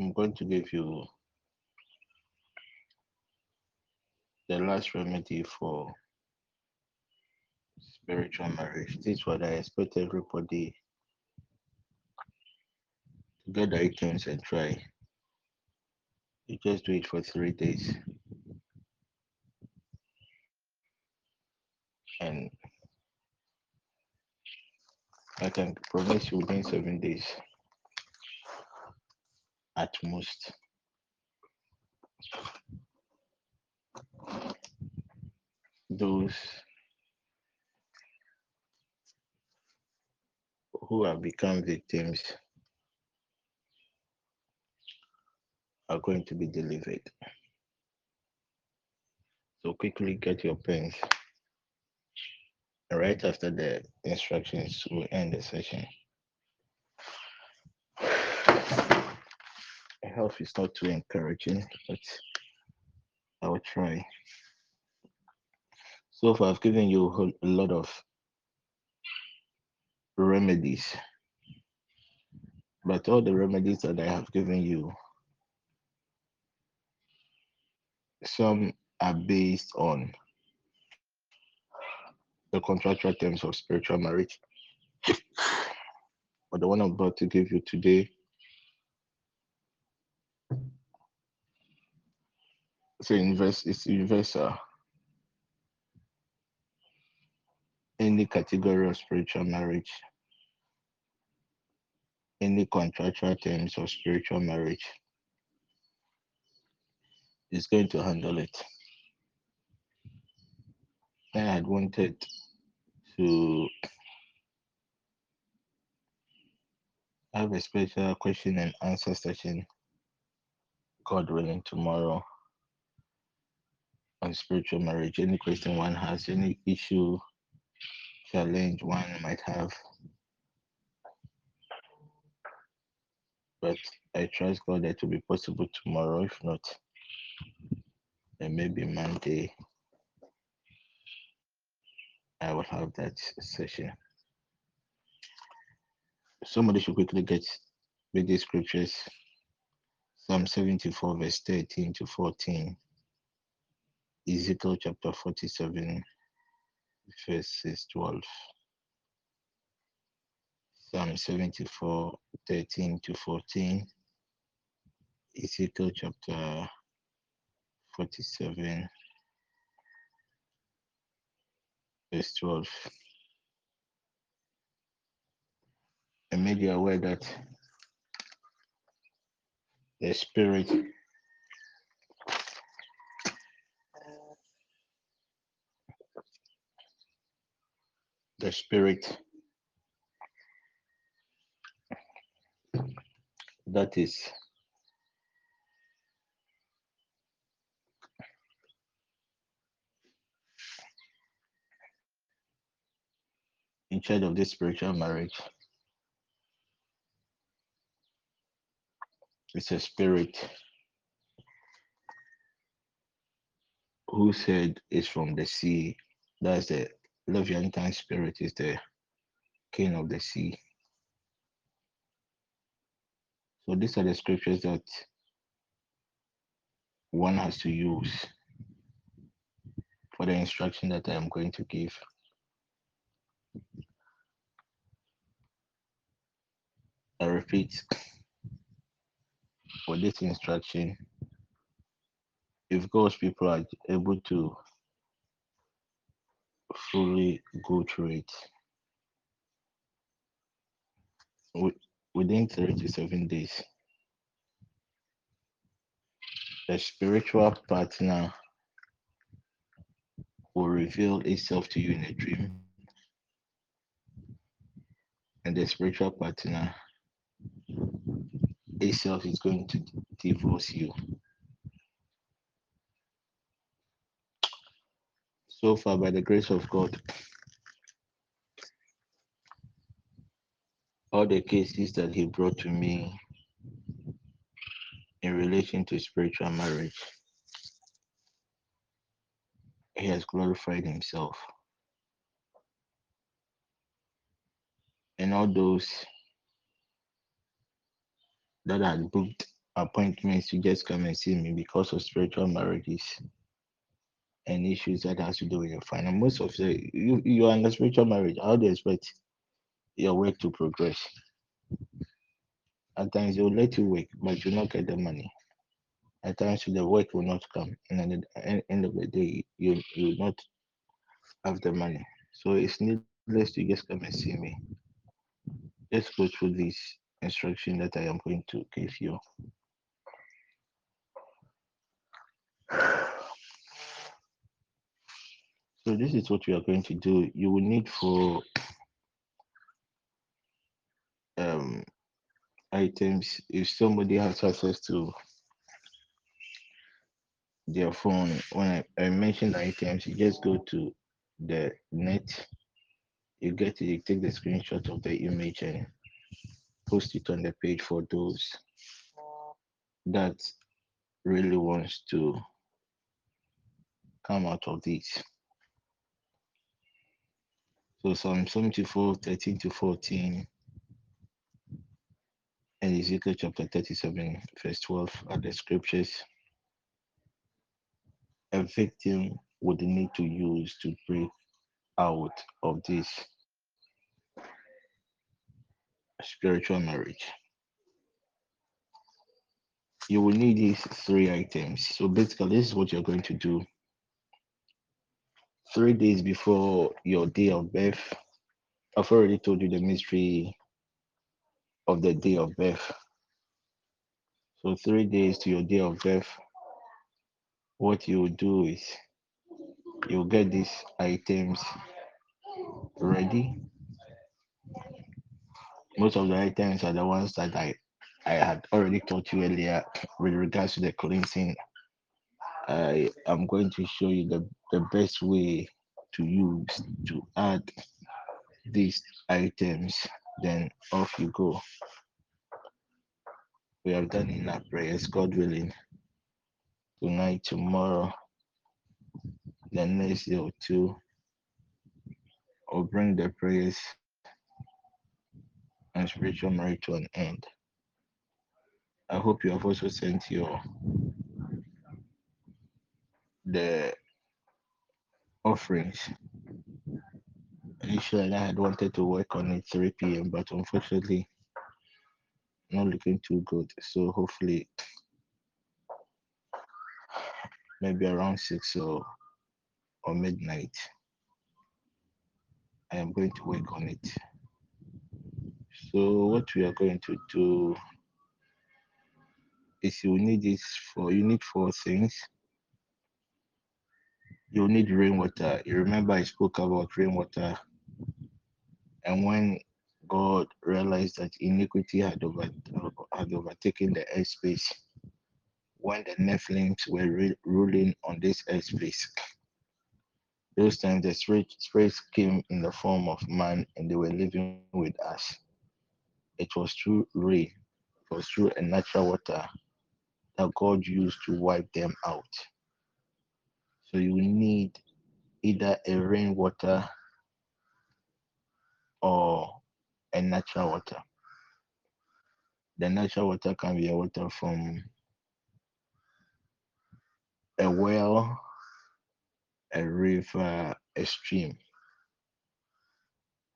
I'm going to give you the last remedy for spiritual marriage. This is what I expect everybody to get the items and try. You just do it for three days. And I can promise you within seven days at most. Those who have become victims are going to be delivered. So quickly get your pens. Right after the instructions, we'll end the session. Health is not too encouraging, but I will try. So far, I've given you a lot of remedies, but all the remedies that I have given you, some are based on the contractual terms of spiritual marriage. but the one I'm about to give you today it's invest it's universal. Any category of spiritual marriage, any contractual terms of spiritual marriage is going to handle it. I had wanted to have a special question and answer session, God willing, tomorrow on spiritual marriage. Any question one has, any issue, challenge one might have. But I trust God that will be possible tomorrow. If not, then maybe Monday I will have that session. Somebody should quickly get with these scriptures. Psalm 74, verse 13 to 14. Ezekiel chapter 47, verses 12. Psalm 74, 13 to 14. Ezekiel chapter 47, verse 12. And made you aware that the spirit the spirit. That is. In charge of this spiritual marriage. It's a spirit who said is from the sea. That's the Leviathan spirit is the king of the sea so these are the scriptures that one has to use for the instruction that I am going to give. I repeat, for this instruction, if God's people are able to fully go through it. Within three to seven days, the spiritual partner will reveal itself to you in a dream, and the spiritual partner itself is going to divorce you. So far, by the grace of God, all the cases that He brought to me in relation to spiritual marriage, He has glorified Himself. And all those that had booked appointments to just come and see me because of spiritual marriages and issues that has to do with your finance. Most of the you you are in a spiritual marriage. How do you expect your work to progress? At times they will let you work, but you not get the money. At times the work will not come, and at the end of the day, you you will not have the money. So it's needless to just come and see me. Just go through this instruction that I am going to give you. So this is what we are going to do. You will need for um, items if somebody has access to their phone. When I, I mentioned items, you just go to the net, you get it, you take the screenshot of the image and post it on the page for those that really wants to come out of this. So Psalm 74, 13 to 14, and Ezekiel chapter 37, verse 12 are the scriptures a victim would need to use to break out of this spiritual marriage. You will need these three items. So basically, this is what you're going to do. Three days before your day of birth, I've already told you the mystery of the day of birth. So three days to your day of birth, what you do is you'll get these items ready. Most of the items are the ones that I I had already taught you earlier with regards to the cleansing. I am going to show you the, the best way to use to add these items. Then off you go. We have done enough prayers, God willing. Tonight, tomorrow, the next day or two, I'll bring the prayers and spiritual marriage to an end. I hope you have also sent your the offerings. Initially, I had wanted to work on it 3 p.m., but unfortunately, not looking too good. So hopefully, maybe around six or or midnight, I am going to work on it. So what we are going to do is you need this for you need four things. You need rainwater. You remember I spoke about rainwater, and when God realized that iniquity had over had overtaken the airspace, when the Nephilims were re- ruling on this airspace, those times the spirit, spirits came in the form of man and they were living with us. It was through rain, it was through a natural water that God used to wipe them out. So you need either a rainwater or a natural water. The natural water can be a water from a well, a river, a stream.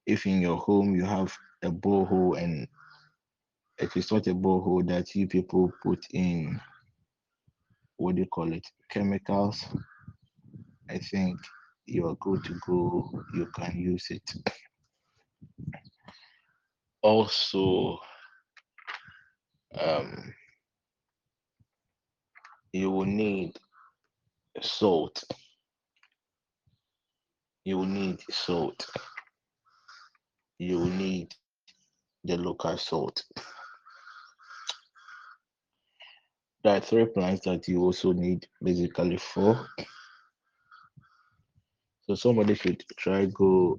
If in your home you have a borehole and it is not a borehole that you people put in what do you call it chemicals i think you are good to go. You can use it. Also um you will need salt. You will need salt. You will need the local salt. There are three plants that you also need basically four so somebody should try go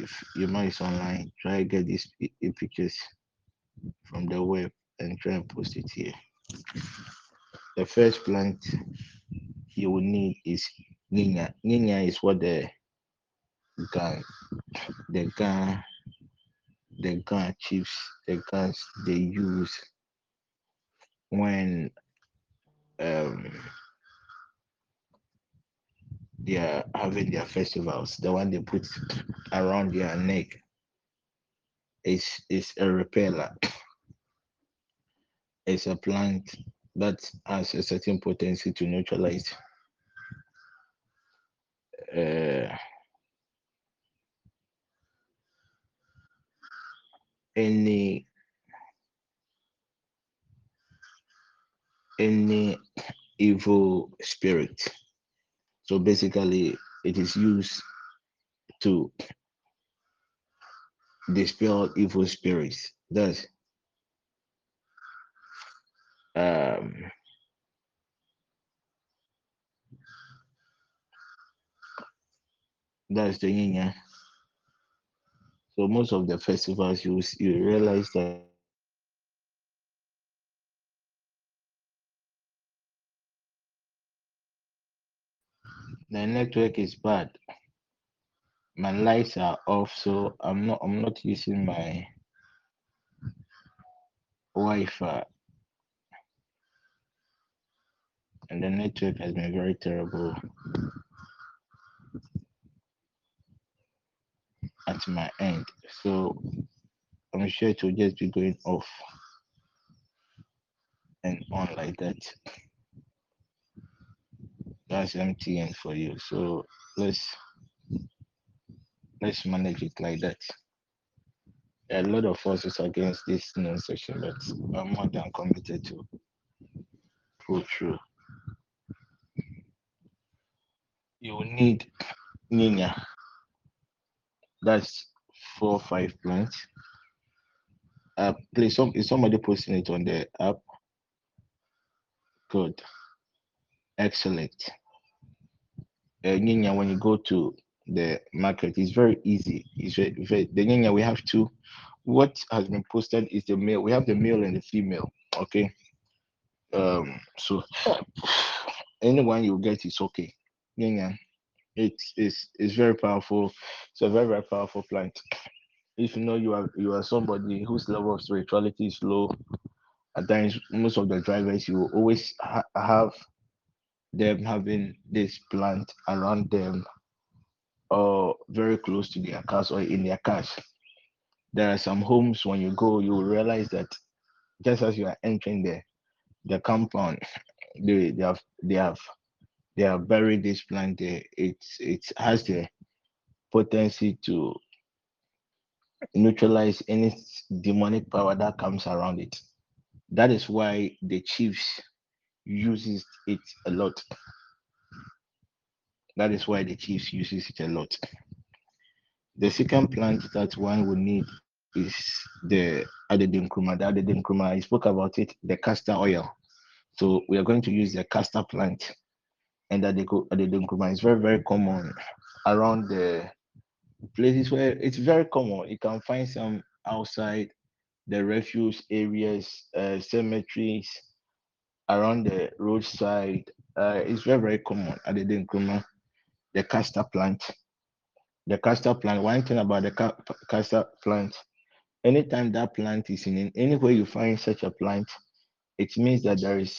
if your mind is online try get these pictures from the web and try and post it here the first plant you will need is Nina. Nina is what the gun, the gun, the gun chiefs, the guns they use when um they are having their festivals, the one they put around their neck is is a repeller. It's a plant that has a certain potency to neutralize uh, any any evil spirit. So basically, it is used to dispel evil spirits. That's um, that's the yin So most of the festivals, you you realize that the network is bad. My lights are off, so I'm not I'm not using my Wi-Fi, and the network has been very terrible at my end. So I'm sure it will just be going off and on like that. That's MTN for you. So let's let's manage it like that. a lot of forces against this new session, but I'm more than committed to pull through. You will need Nina. That's four five plants. Uh, please, some is somebody posting it on the app? Good, excellent. Uh, Nina, when you go to the market, it's very easy. It's very, very the Nina we have two what has been posted is the male. We have the male and the female. Okay. Um. So anyone you get is okay. Yeah. It's it's it's very powerful. It's a very very powerful plant. If you know you are you are somebody whose level of spirituality is low, at times most of the drivers you always ha- have them having this plant around them or very close to their cars or in their cars there are some homes when you go, you will realize that just as you are entering the the compound, they, they have they have they have buried this plant there. It's it has the potency to neutralize any demonic power that comes around it. That is why the chiefs uses it a lot. That is why the chiefs uses it a lot. The second plant that one would need is the Adede Nkrumah. The Adede Nkrumah, I spoke about it, the castor oil. So we are going to use the castor plant. And that the Adede Nkrumah is very, very common around the places where it's very common. You can find some outside the refuge areas, uh, cemeteries, around the roadside. Uh, it's very, very common. Adede Nkrumah, the castor plant. The castor plant, one thing about the castor plant, anytime that plant is in anywhere you find such a plant, it means that there is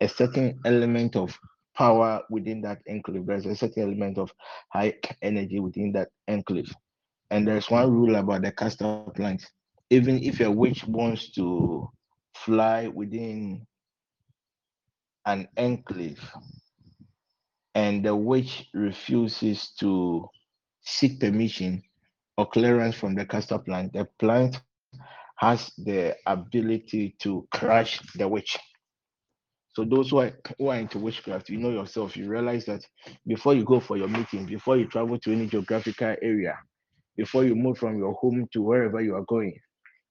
a certain element of power within that enclave. There's a certain element of high energy within that enclave. And there's one rule about the castor plant. Even if a witch wants to fly within an enclave and the witch refuses to seek permission or clearance from the castor plant, the plant has the ability to crush the witch. So those who are, who are into witchcraft, you know yourself, you realize that before you go for your meeting, before you travel to any geographical area, before you move from your home to wherever you are going,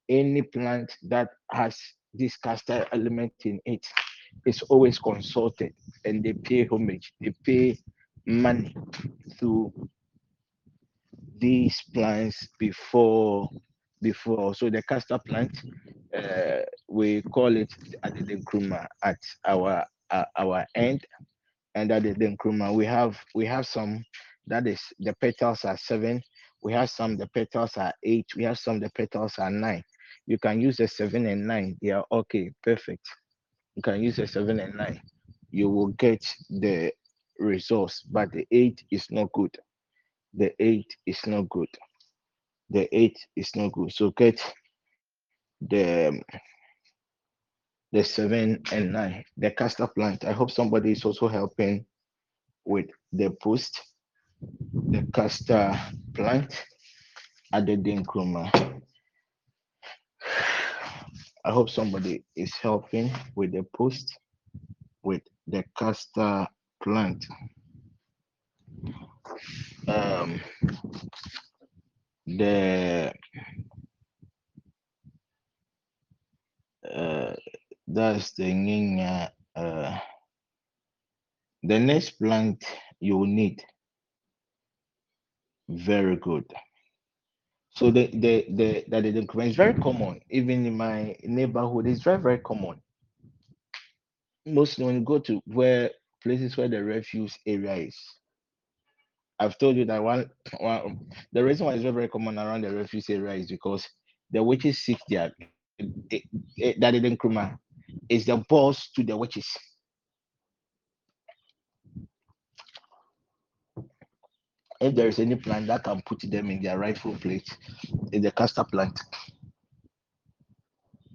any plant that has this castor element in it is always consulted and they pay homage, they pay money to these plants before before. So the castor plant, uh, we call it Adede Nkrumah at our uh, our end, and Adede Nkrumah we have we have some that is the petals are seven. We have some the petals are eight. We have some the petals are nine. You can use the seven and nine. They are okay, perfect. You can use a seven and nine. You will get the resource, but the eight is not good. The eight is not good. The eight is not good. So get the um, the seven and nine, the castor plant. I hope somebody is also helping with the post, the castor plant Adede Nkrumah. I hope somebody is helping with the post with the castor plant. Um, the uh, that's the uh, the next plant you need. Very good. So the the the that the Nkrumah is very common, even in my neighborhood, it's very, very common. Mostly when you go to where places where the refuse area is. I've told you that one, one the reason why it's very, very common around the refuse area is because the witches seek their eh, eh, that the Nkrumah is the boss to the witches. If there is any plant that can put them in their rightful place, is the castor plant.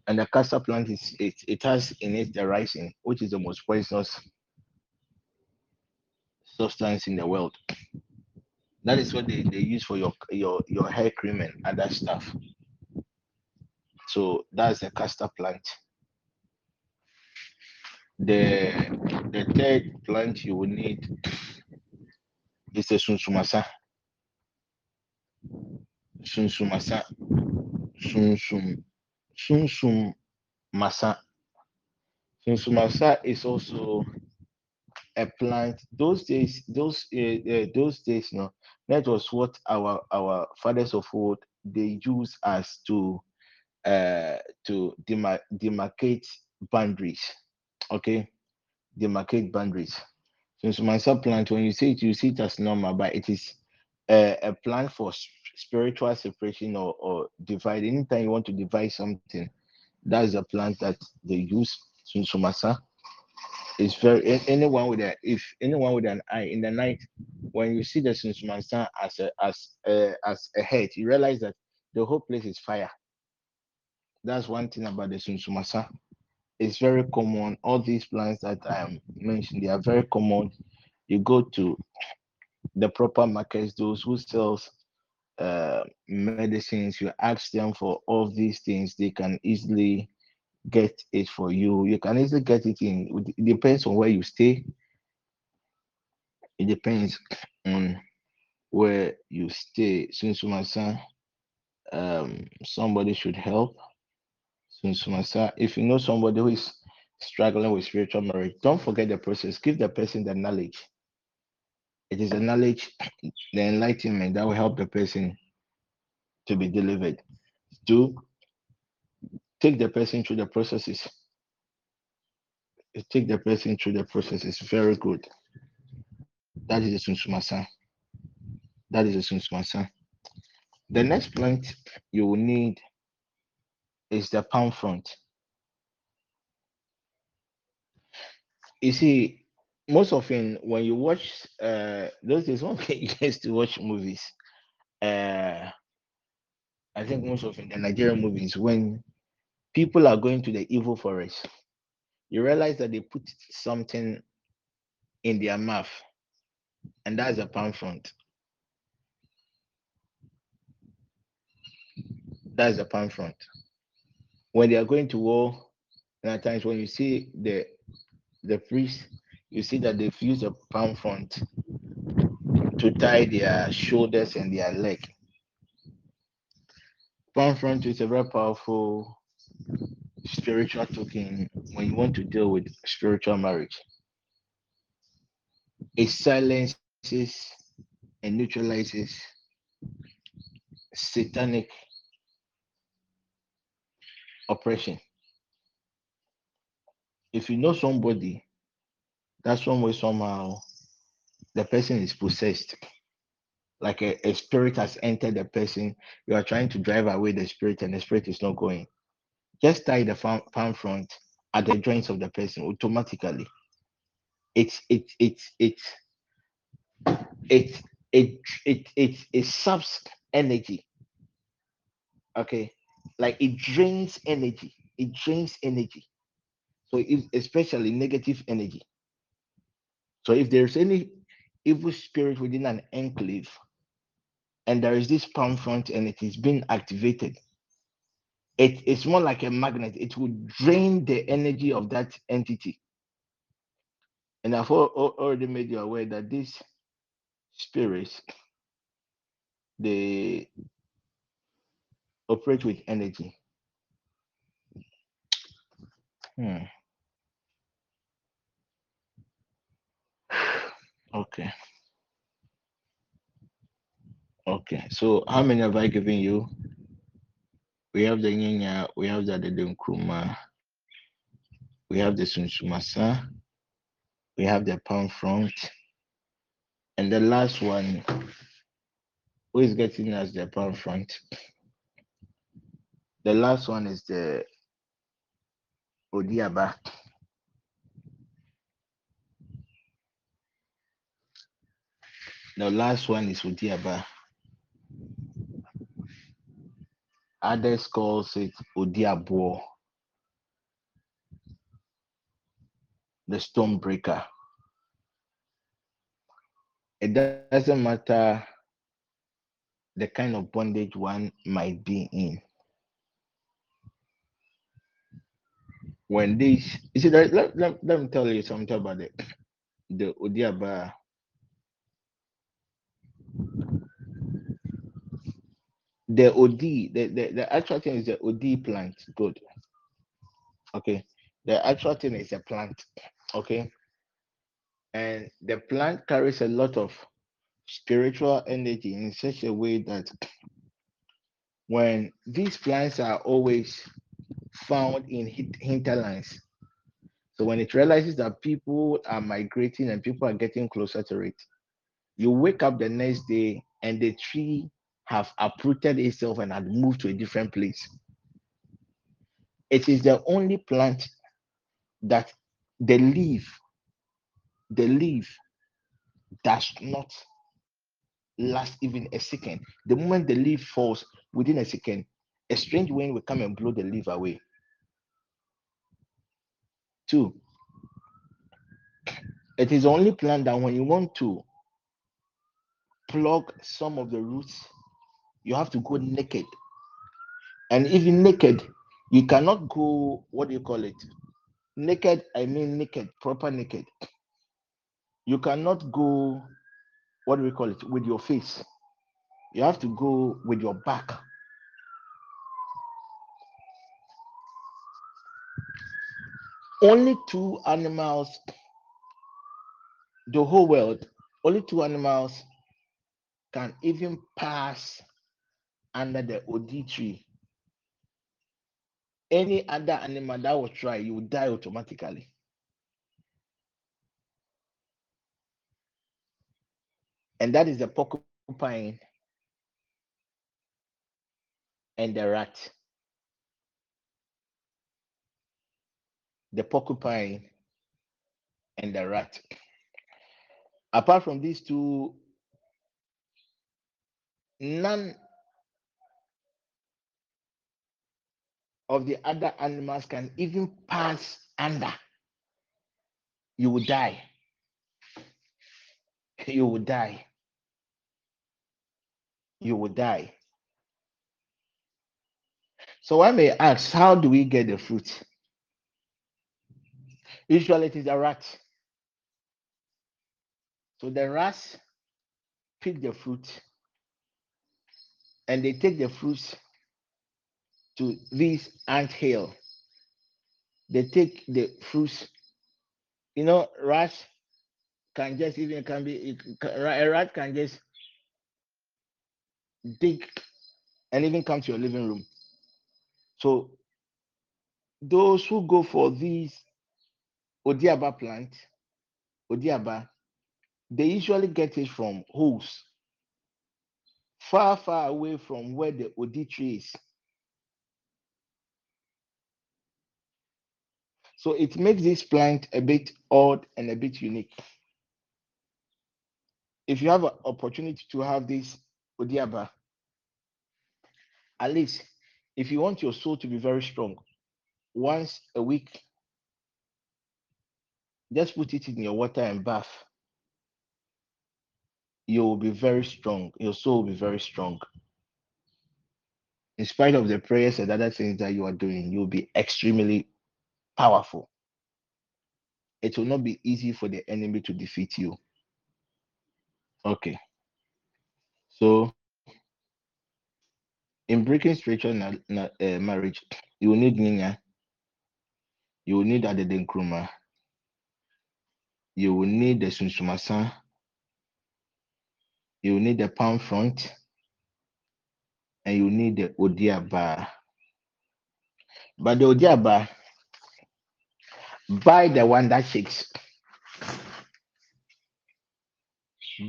And the castor plant is it, it has in it the ricin, which is the most poisonous substance in the world. That is what they, they use for your your your hair cream and other stuff. So that's the castor plant. The the third plant you will need is the sunsumasa. Sunsumasa. Sunsum. Sunsum masa. Sunsumasa is also a plant. Those days, those uh, uh, those days, you know, that was what our our fathers of old they use as to uh to demar- demarcate boundaries. Okay, demarcate boundaries. Sunsumasa plant, when you see it, you see it as normal, but it is a, a plant for spiritual separation or, or divide. Anytime you want to divide something, that's a plant that they use. Sunsumasa it's very anyone with a if anyone with an eye in the night when you see the sunsumasa as a as a, as a head you realize that the whole place is fire that's one thing about the sunsumasa it's very common all these plants that i am mentioning they are very common you go to the proper markets those who sells uh medicines you ask them for all these things they can easily get it for you you can easily get it in it depends on where you stay it depends on where you stay. Since my son, um, somebody should help. Son, if you know somebody who is struggling with spiritual marriage, don't forget the process. Give the person the knowledge. It is the knowledge, the enlightenment that will help the person to be delivered. Do take the person through the processes. Take the person through the processes. Very good. That is the Sunsumasa. That is the Sunsumasa. The next plant you will need is the palm frond. You see, most often when you watch uh those days when we used to watch movies, uh I think most often the Nigerian movies, when people are going to the evil forest, you realize that they put something in their mouth, and that's a palm frond. That's a palm frond. When they are going to war, and at times when you see the the priest, you see that they've used a palm frond to tie their shoulders and their leg. Palm frond is a very powerful spiritual token when you want to deal with spiritual marriage. It silences and neutralizes satanic oppression. If you know somebody, that's one way somehow the person is possessed. Like a, a spirit has entered the person. You are trying to drive away the spirit, and the spirit is not going. Just tie the palm, palm frond at the joints of the person automatically. It's it it it it it it it, it, it subs energy. Okay, like it drains energy. It drains energy. So if especially negative energy. So if there's any evil spirit within an enclave, and there is this palm frond and it is being activated, it's more like a magnet. It will drain the energy of that entity. And I've already made you aware that these spirits they operate with energy. Hmm. Okay. Okay. So how many have I given you? We have the Nyanya, we have the Nkrumah, we have the Sunsumasa, we have the palm frond, and the last one, who is getting us the palm frond? The last one is the Odiaba. The last one is Odiaba. Others calls it Odiabo, the storm breaker. It doesn't matter the kind of bondage one might be in. When this, you see, let, let, let me tell you something about it. The Odiaba the OD, the, the, the actual thing is the OD plant. Good. Okay. The actual thing is a plant. Okay. And the plant carries a lot of spiritual energy in such a way that when these plants are always found in hinterlands, so when it realizes that people are migrating and people are getting closer to it, you wake up the next day and the tree have uprooted itself and had moved to a different place. It is the only plant that the leaf, the leaf does not last even a second. The moment the leaf falls, within a second, a strange wind will come and blow the leaf away. Two, it is only planned that when you want to plug some of the roots you have to go naked. And even naked, you cannot go, what do you call it? Naked, I mean naked, proper naked. You cannot go, what do we call it, with your face. You have to go with your back. Only two animals, the whole world, only two animals can even pass under the OD tree. Any other animal that will try, you will die automatically. And that is the porcupine and the rat. The porcupine and the rat. Apart from these two, none of the other animals can even pass under, you will die. You will die. You will die. So I may ask, how do we get the fruit? Usually it is a rat. So the rats pick the fruit and they take the fruits to this ant hill. They take the fruits. You know, rats can just even can be a rat can just dig and even come to your living room. So those who go for these Odiaba plant, Odiaba, they usually get it from holes far, far away from where the Odi tree is. So it makes this plant a bit odd and a bit unique. If you have an opportunity to have this Odiaba, at least if you want your soul to be very strong, once a week, just put it in your water and bath. You will be very strong. Your soul will be very strong. In spite of the prayers and other things that you are doing, you'll be extremely powerful. It will not be easy for the enemy to defeat you. Okay. So, in breaking spiritual na- na- uh, marriage, you will need Ninya, you will need Adede Nkrumah, you will need the Sunsumasa, you will need the palm frond, and you need the Odiaba. But the Odiaba, buy the one that shakes.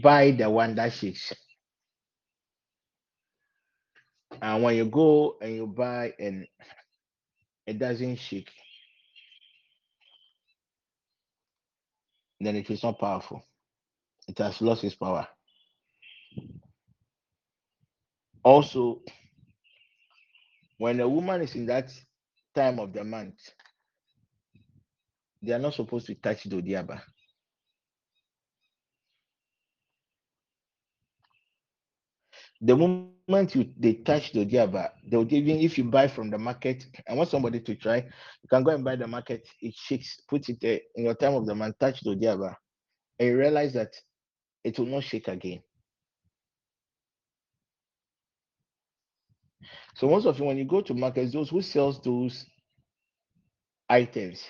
Buy the one that shakes. And when you go and you buy and it doesn't shake, then it is not powerful. It has lost its power. Also, when a woman is in that time of the month, they are not supposed to touch the Odiaba. The moment you they mm-hmm. touch the Odiaba, they'll even if you buy from the market I want somebody to try, you can go and buy the market, it shakes, put it there in your time of the month, touch the Odiaba, and you realize that it will not shake again. So most of you, when you go to markets, those who sells those items,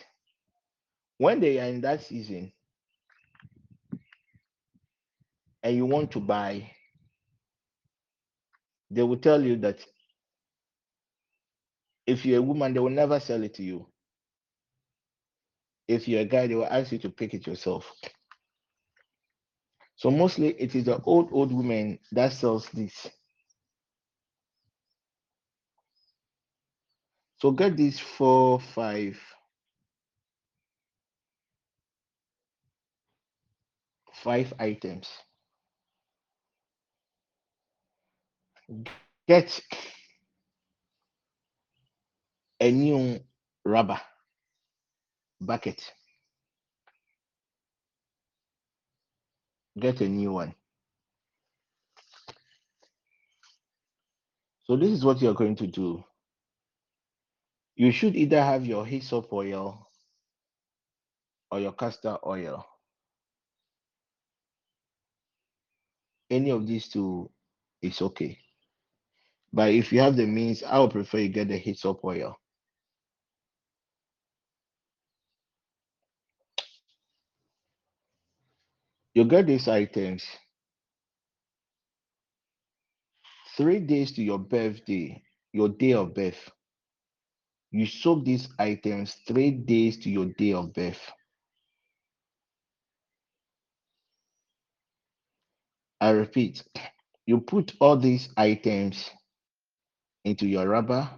when they are in that season and you want to buy, they will tell you that if you're a woman, they will never sell it to you. If you're a guy, they will ask you to pick it yourself. So mostly it is the old, old woman that sells this. So get these four, five, five items. Get a new rubber bucket. Get a new one. So this is what you're going to do. You should either have your hyssop oil or your castor oil. Any of these two is okay. But if you have the means, I would prefer you get the hyssop oil. You get these items three days to your birthday, your day of birth. You soak these items three days to your day of birth. I repeat, you put all these items into your rubber,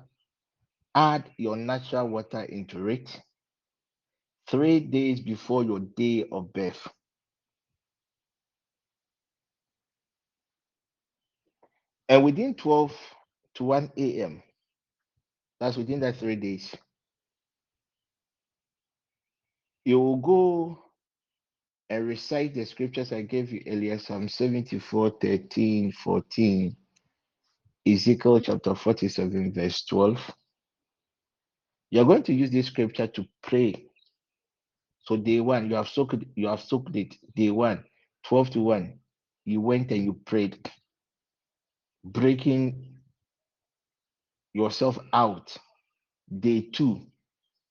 add your natural water into it three days before your day of birth. And within 12 to 1 a.m., that's within that three days, you will go and recite the scriptures I gave you earlier Psalm 74, 13, 14, Ezekiel chapter 47, verse 12. You're going to use this scripture to pray. So day one, you have soaked you have soaked it. Day one, 12 to 1. You went and you prayed, breaking yourself out. Day two,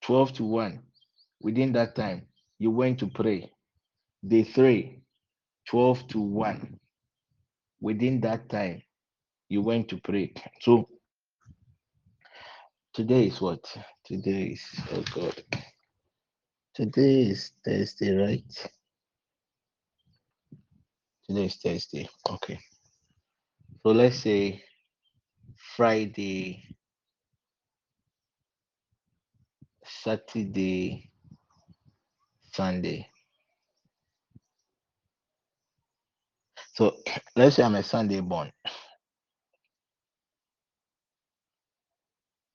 12 to 1. Within that time, you went to pray. Day three, 12 to 1. Within that time, you went to pray. So today is what? Today is, oh God. Today is Thursday, right? Today is Thursday. Okay. So let's say Friday, Saturday, Sunday. So let's say I'm a Sunday born.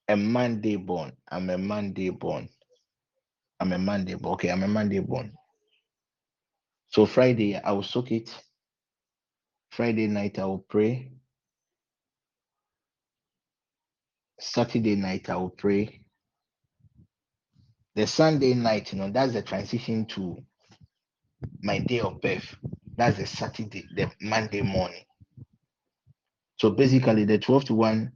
A Monday born. I'm a Monday born. I'm a Monday born. Okay, I'm a Monday born. So Friday, I will soak it. Friday night, I will pray. Saturday night, I will pray. The Sunday night, you know, that's the transition to my day of birth. That's the Saturday, the Monday morning. So basically, the 12 to 1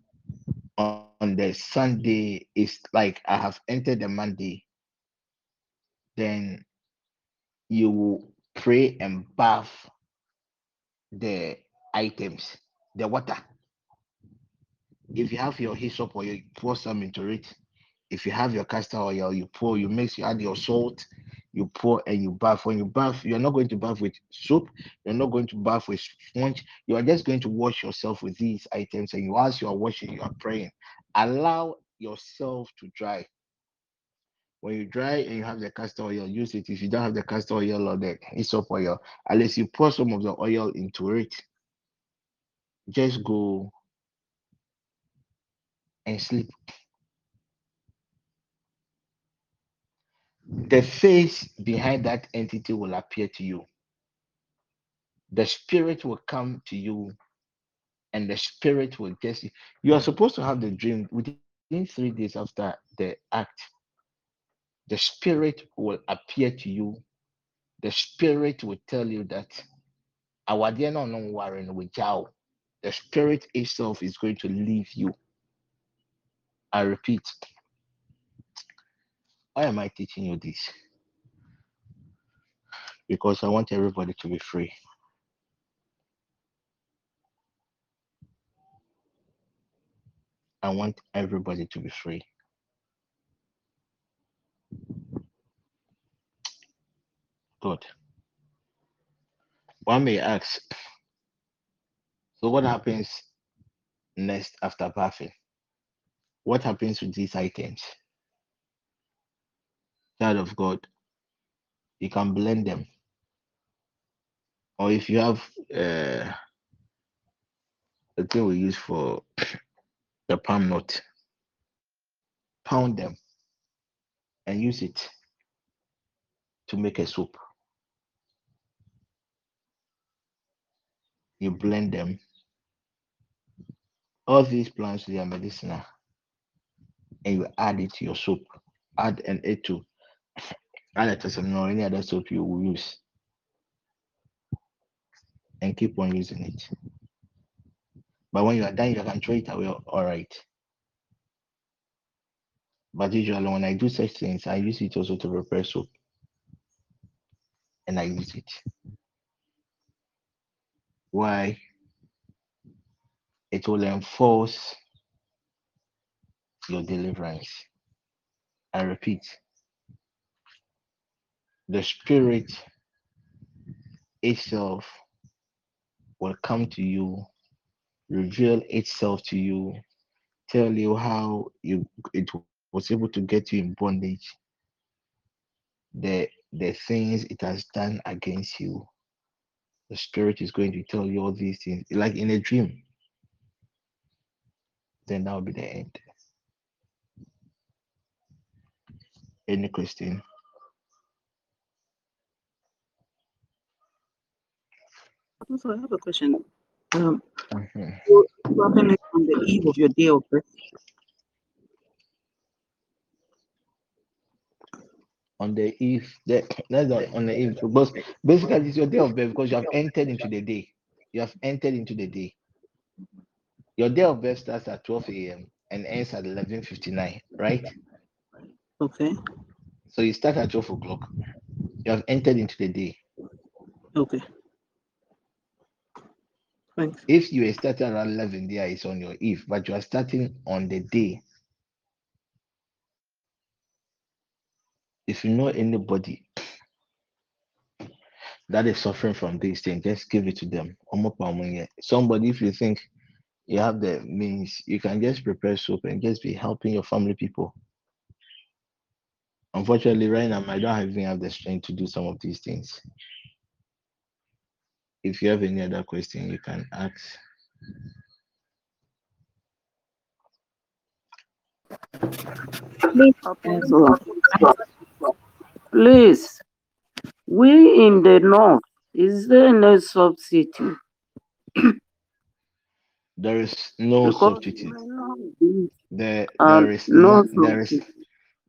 on, the Sunday is like I have entered the Monday. Then you will pray and bath the items, the water. If you have your hyssop or you pour some into it, if you have your castor oil, you pour, you mix, you add your salt, you pour and you bath. When you bath, you're not going to bath with soap, you're not going to bath with sponge, you are just going to wash yourself with these items. And you, as you are washing, you are praying. Allow yourself to dry. When you dry and you have the castor oil, use it. If you don't have the castor oil or the hyssop oil, unless you pour some of the oil into it, just go and sleep. The face behind that entity will appear to you. The spirit will come to you, and the spirit will just. You You are supposed to have the dream within three days after the act. The spirit will appear to you. The spirit will tell you that our dear no warren with The spirit itself is going to leave you. I repeat, why am I teaching you this? Because I want everybody to be free. I want everybody to be free. Good. One may ask, so what happens next after bathing? What happens with these items? Child of God, you can blend them. Or if you have uh, the thing we use for the palm nut, pound them and use it to make a soup. You blend them. All these plants, they are medicinal. And you add it to your soup. Add an A2. A testimony or any other soap you will use. And keep on using it. But when you are done, you can throw it away. All right. But usually, when I do such things, I use it also to prepare soap And I use it. Why? It will enforce your deliverance. I repeat, the spirit itself will come to you, reveal itself to you, tell you how you it was able to get you in bondage, the the things it has done against you. The spirit is going to tell you all these things, like in a dream. Then that will be the end. Any question? Also, I have a question. Um, Mhm. what happened on the eve of your day of birth? On the eve, the, that's not on the eve. Because basically, it's your day of birth because you have entered into the day. You have entered into the day. Your day of birth starts at 12 a.m. and ends at 11:59, right? Okay, So you start at 12 o'clock. You have entered into the day. okay. Thanks. If you starting around 11, there is on your eve, but you are starting on the day. If you know anybody that is suffering from this thing, just give it to them. Somebody, if you think you have the means, you can just prepare soup and just be helping your family people. Unfortunately, right now I don't even have the strength to do some of these things. If you have any other question, you can ask. Please, we in the north, is there no substitute? There is no Because substitute. we know this, There, there is no no, there is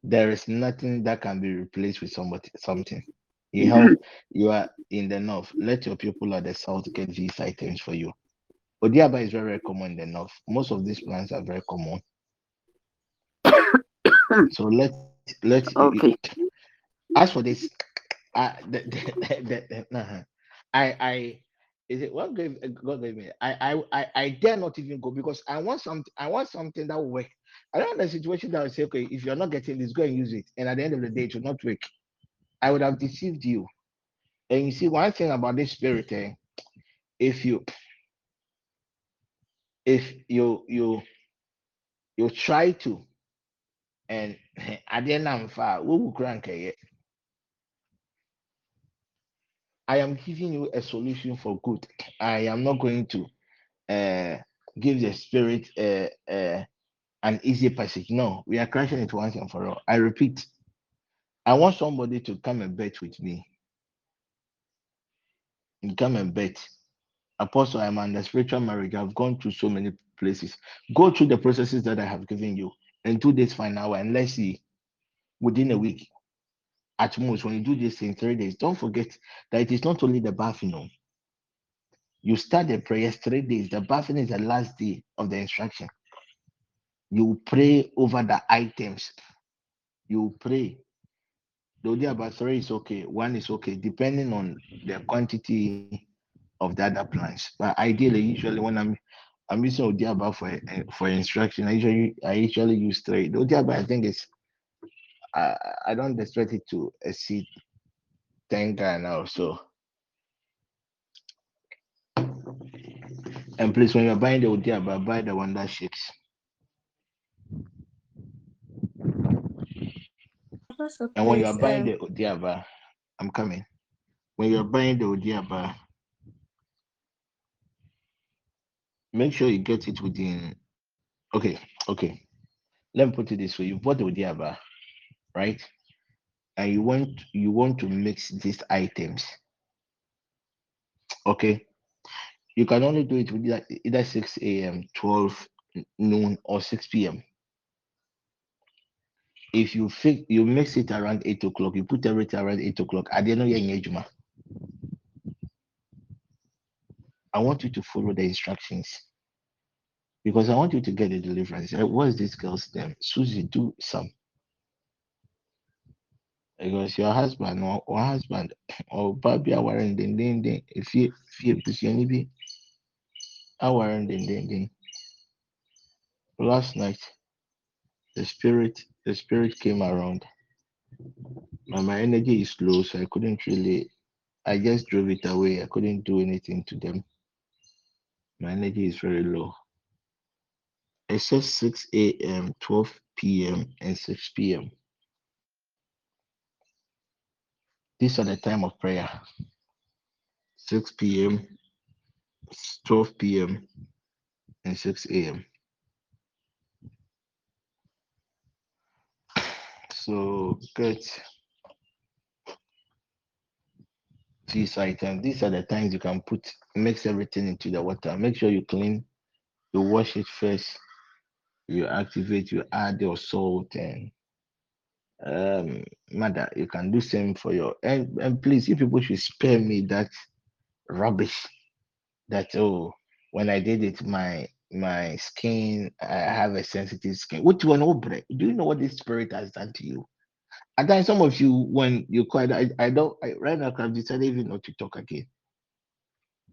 there is nothing that can be replaced with somebody something. You help you are in the north. Let your people at the south get these items for you. Odiaba is very, very common in the north. Most of these plants are very common. So let let Okay. as for this, uh, the, the, the, nah, I I is it what gave God gave me? I, I I I dare not even go because I want something. I want something that will work. I don't want a situation that will say, okay, if you're not getting this, go and use it, and at the end of the day, it will not work. I would have deceived you. And you see, one thing about this spirit, eh, if you if you you you try to and at the end far, we will crank it. I am giving you a solution for good. I am not going to uh, give the spirit uh, uh, an easy passage. No, we are crashing it once and for all. I repeat, I want somebody to come and bet with me. And come and bet. Apostle, I'm under spiritual marriage. I've gone through so many places. Go through the processes that I have given you and do this for an hour and let's see within a week. At most, when you do this in three days, don't forget that it is not only the bath, you oh. know. You start the prayers three days. The bathing is the last day of the instruction. You pray over the items. You pray. The about three is okay. One is okay, depending on the quantity of the other plants. But ideally, usually when I'm I'm using Odiaba for eh, for instruction, I usually I usually use three. The Odiaba I think is I I don't expect it to exceed 10 Ghana or so. And please, when you're buying the Odiaba, buy the one that shakes. Apostle, And when you are buying the Odiaba, I'm coming. When you're buying the Odiaba, make sure you get it within. Okay, okay. Let me put it this way: you bought the Odiaba, right? And you want you want to mix these items. Okay, you can only do it with either, either 6 a.m., 12 noon, or 6 p.m. If you fix you mix it around 8 o'clock, you put everything around 8 o'clock. At the end of your engagement, I want you to follow the instructions because I want you to get the deliverance. What's this girl's name? Susie, do some. Because your husband or, or husband or baby are wearing the ding ding. If you if you if you be are wearing the ding ding. Last night, the spirit the spirit came around. And my energy is low, so I couldn't really. I just drove it away. I couldn't do anything to them. My energy is very low. Says 6 a.m., 12 p.m., and 6 p.m. These are the time of prayer. 6 p.m., 12 p.m., and 6 a.m. So get these items. These are the times you can put mix everything into the water. Make sure you clean, you wash it first, you activate, you add your salt and um mother you can do same for your and, and please you people should spare me that rubbish that oh when I did it my my skin I have a sensitive skin. Which one obre? Do you know what this spirit has done to you? And then some of you when you quite I, I don't I, right now I've decided even not to talk again.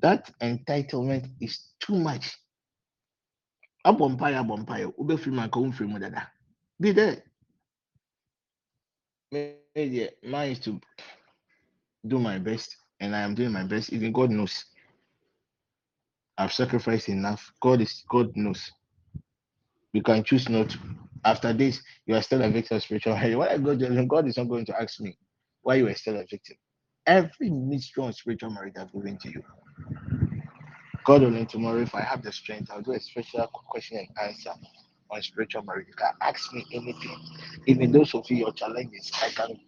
That entitlement is too much. Abompire, abompire, ube free man, come free dada. Be there, Mine is to do my best, and I am doing my best. Even God knows. I've sacrificed enough. God is God knows. You can choose not to. After this, you are still a victim of spiritual marriage. When I go to God is not going to ask me why you are still a victim. Every mystery on spiritual marriage I've given to you. God willing, tomorrow, if I have the strength, I'll do a special question and answer on spiritual marriage. You can ask me anything. Even those of you your challenges, I can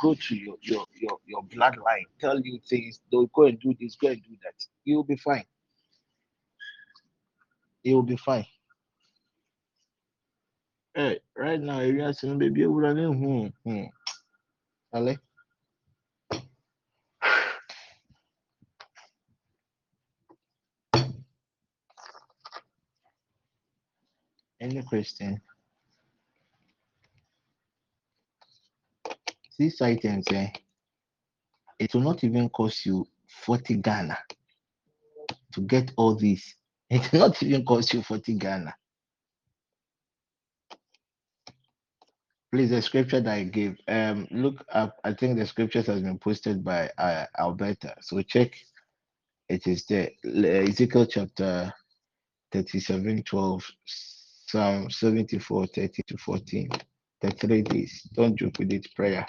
go to your your your, your bloodline, tell you things, don't go and do this, go and do that. You'll be fine. You'll be fine. Hey, right now, if you are saying, baby, you're running. Hmm, hmm. Ale? Any question? These items, eh, it will not even cost you 40 Ghana to get all these. It will not even cost you 40 Ghana. Please, the scripture that I gave, um, look up. I think the scriptures has been posted by uh, Alberta. So check. It is there. Ezekiel chapter 37, 12, Psalm 74, 30 to 14. The three days. Don't joke with it. Prayer.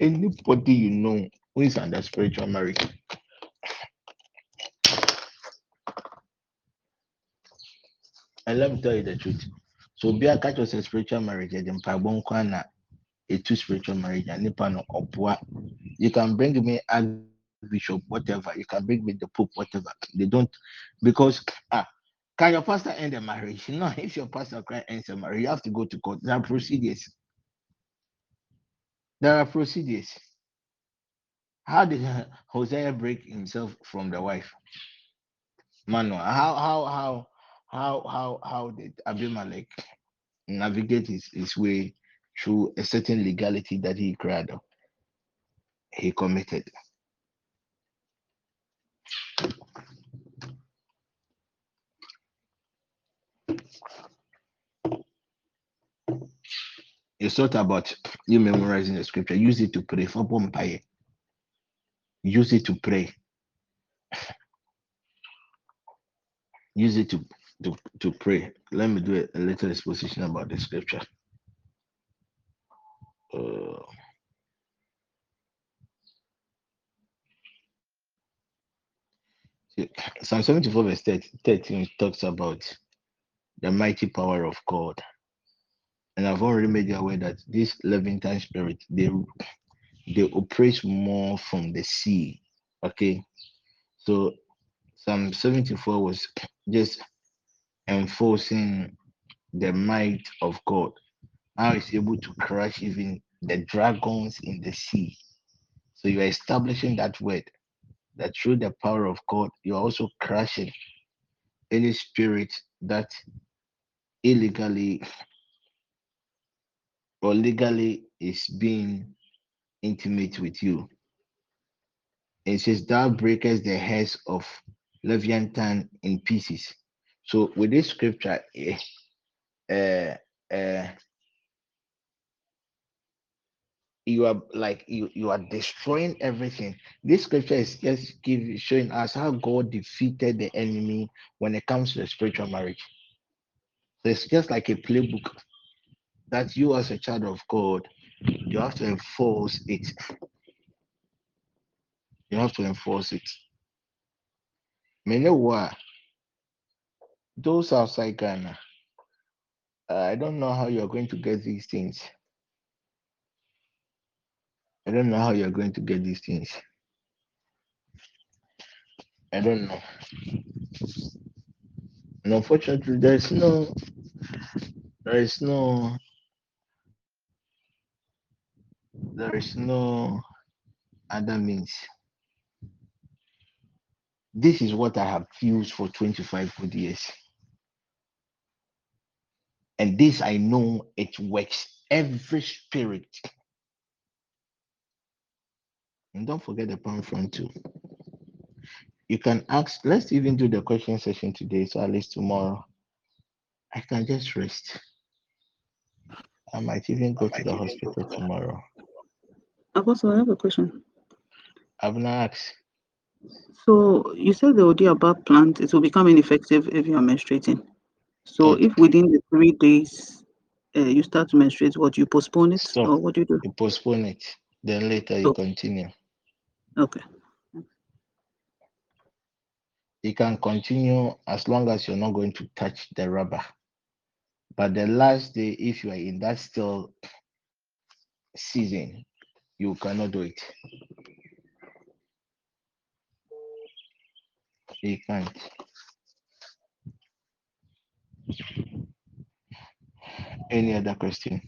Anybody you know who is under spiritual marriage, and let me tell you the truth. So be a catch a spiritual marriage, then Pabon a two spiritual marriage, and nipa no opwa. You can bring me a bishop, whatever. You can bring me the pope, whatever. They don't because ah, can your pastor end the marriage? No, if your pastor can end the marriage, you have to go to court. There are procedures. There are procedures. How did Hosea break himself from the wife? Manoah. How how how how how how did Abimelech navigate his, his way through a certain legality that he cried up? He committed. It's not about you memorizing the scripture. Use it to pray for Bompaye. Use it to pray. Use it to, to, to pray. Let me do a, a little exposition about the scripture. Uh, Psalm 74, verse 13 13 talks about the mighty power of God. And I've already made you aware that this Leviathan spirit, they they operate more from the sea. Okay. So Psalm 74 was just enforcing the might of God. How he's able to crush even the dragons in the sea. So you're establishing that word that through the power of God, you're also crushing any spirit that illegally or legally is being intimate with you. It says, Thou breakest the heads of Leviathan in pieces. So with this scripture, uh, uh, you are like you you are destroying everything. This scripture is just give showing us how God defeated the enemy when it comes to spiritual marriage. So it's just like a playbook that you as a child of God, you have to enforce it. You have to enforce it. Meanwhile, those outside Ghana, uh, I don't know how you're going to get these things. I don't know how you're going to get these things. I don't know. And unfortunately, there's no, there is no, there is no other means. This is what I have used for 25 good years. And this I know it works. Every spirit. And don't forget the palm frond too. You can ask, let's even do the question session today. So at least tomorrow I can just rest. I might even go to the hospital tomorrow. Apostle, I have a question. I've not asked. So you said the Odiaba plant, it will become ineffective if you are menstruating. So Okay. if within the three days uh, you start to menstruate, what you postpone it Stop. or what do you do? You postpone it. Then later you Oh. continue. Okay. You can continue as long as you're not going to touch the rubber. But the last day, if you are in that still season, you cannot do it. You can't. Any other question?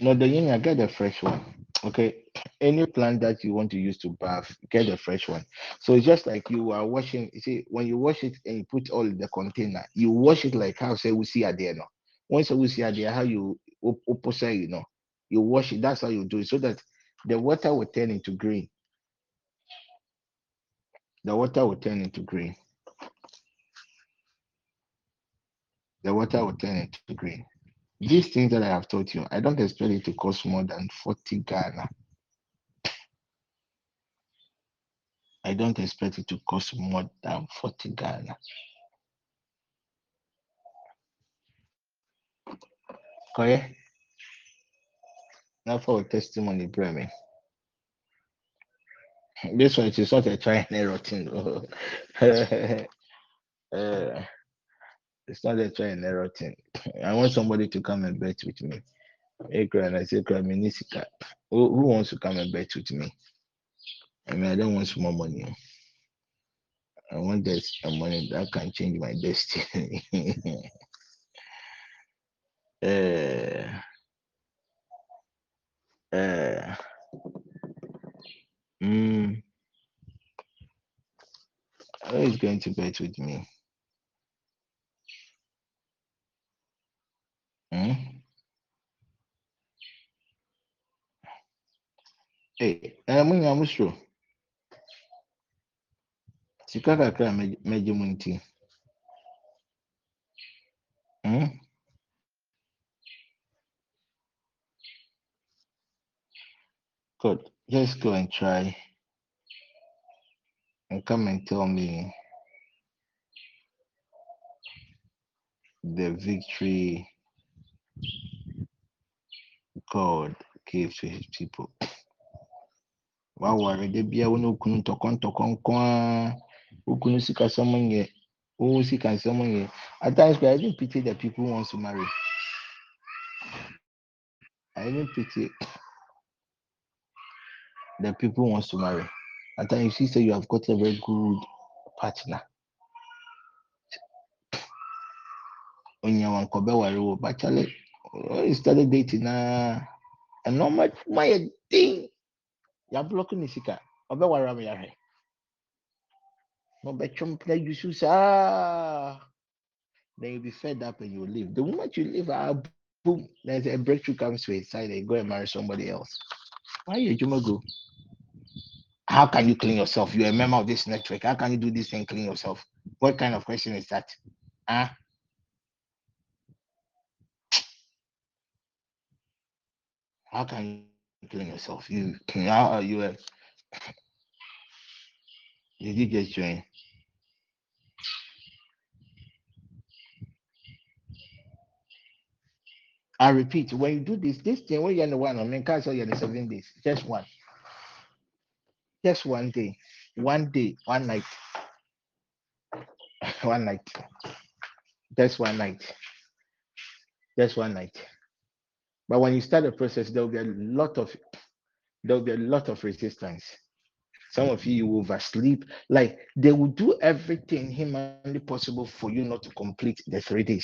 No, the union, get the fresh one. Okay. Any plant that you want to use to bath, get the fresh one. So it's just like you are washing. You see, when you wash it and you put all in the container, you wash it like how say we see at there. No, once we see at there, how you op- opposite, you know, you wash it. That's how you do it, so that the water will turn into green. The water will turn into green. The water will turn into green. These things that I have taught you, I don't expect it to cost more than 40 Ghana. I don't expect it to cost more than 40 Ghana. Correct? Now for a testimony, bro, me. This one is not a try and error thing. uh, it's not a try and error thing. I want somebody to come and bet with me. And I say, "Cry, me. Who, who wants to come and bet with me? I mean, I don't want more money. I want this money that can change my destiny. uh, uh, mm, is going to bet with me? Hmm? Hey, I'm in Amusro. Sika kakra megye mu nti. Hmm? Good. Just go and try and come and tell me the victory God gave to his people. Waware de bia wo ne okunu ntɔkɔ ntɔkɔ nko ara. Okunu sikasɛm nyɛ. Wo sikasɛm nyɛ. At times, I even pity the people who wants to marry. I even pity the people wants to marry. At times, you say you have got a very good partner. But Charlie, you started dating na, ɛno ma ma yɛ den. Ya block ne sika. Ɔbɛ ware ama yɛahwɛ. Na ɔbɛtwɛm na yusu saa. Then you'll be fed up and you'll leave. The moment you leave, ah, boom, there's a breakthrough comes to his side and go and marry somebody else. Why you Juma go? How can you clean yourself? You're a member of this network. How can you do this and clean yourself? What kind of question is that? Huh? How can you clean yourself? You how are you a did you just join? I repeat, when you do this, this thing when you're in the one, I mean, can't you're in the seven days, just one, just one day, one day, one night, one night, just one night, just one night. But when you start the process, there will be a lot of there will be a lot of resistance. Some of you, you oversleep. Like they will do everything humanly possible for you not to complete the three days.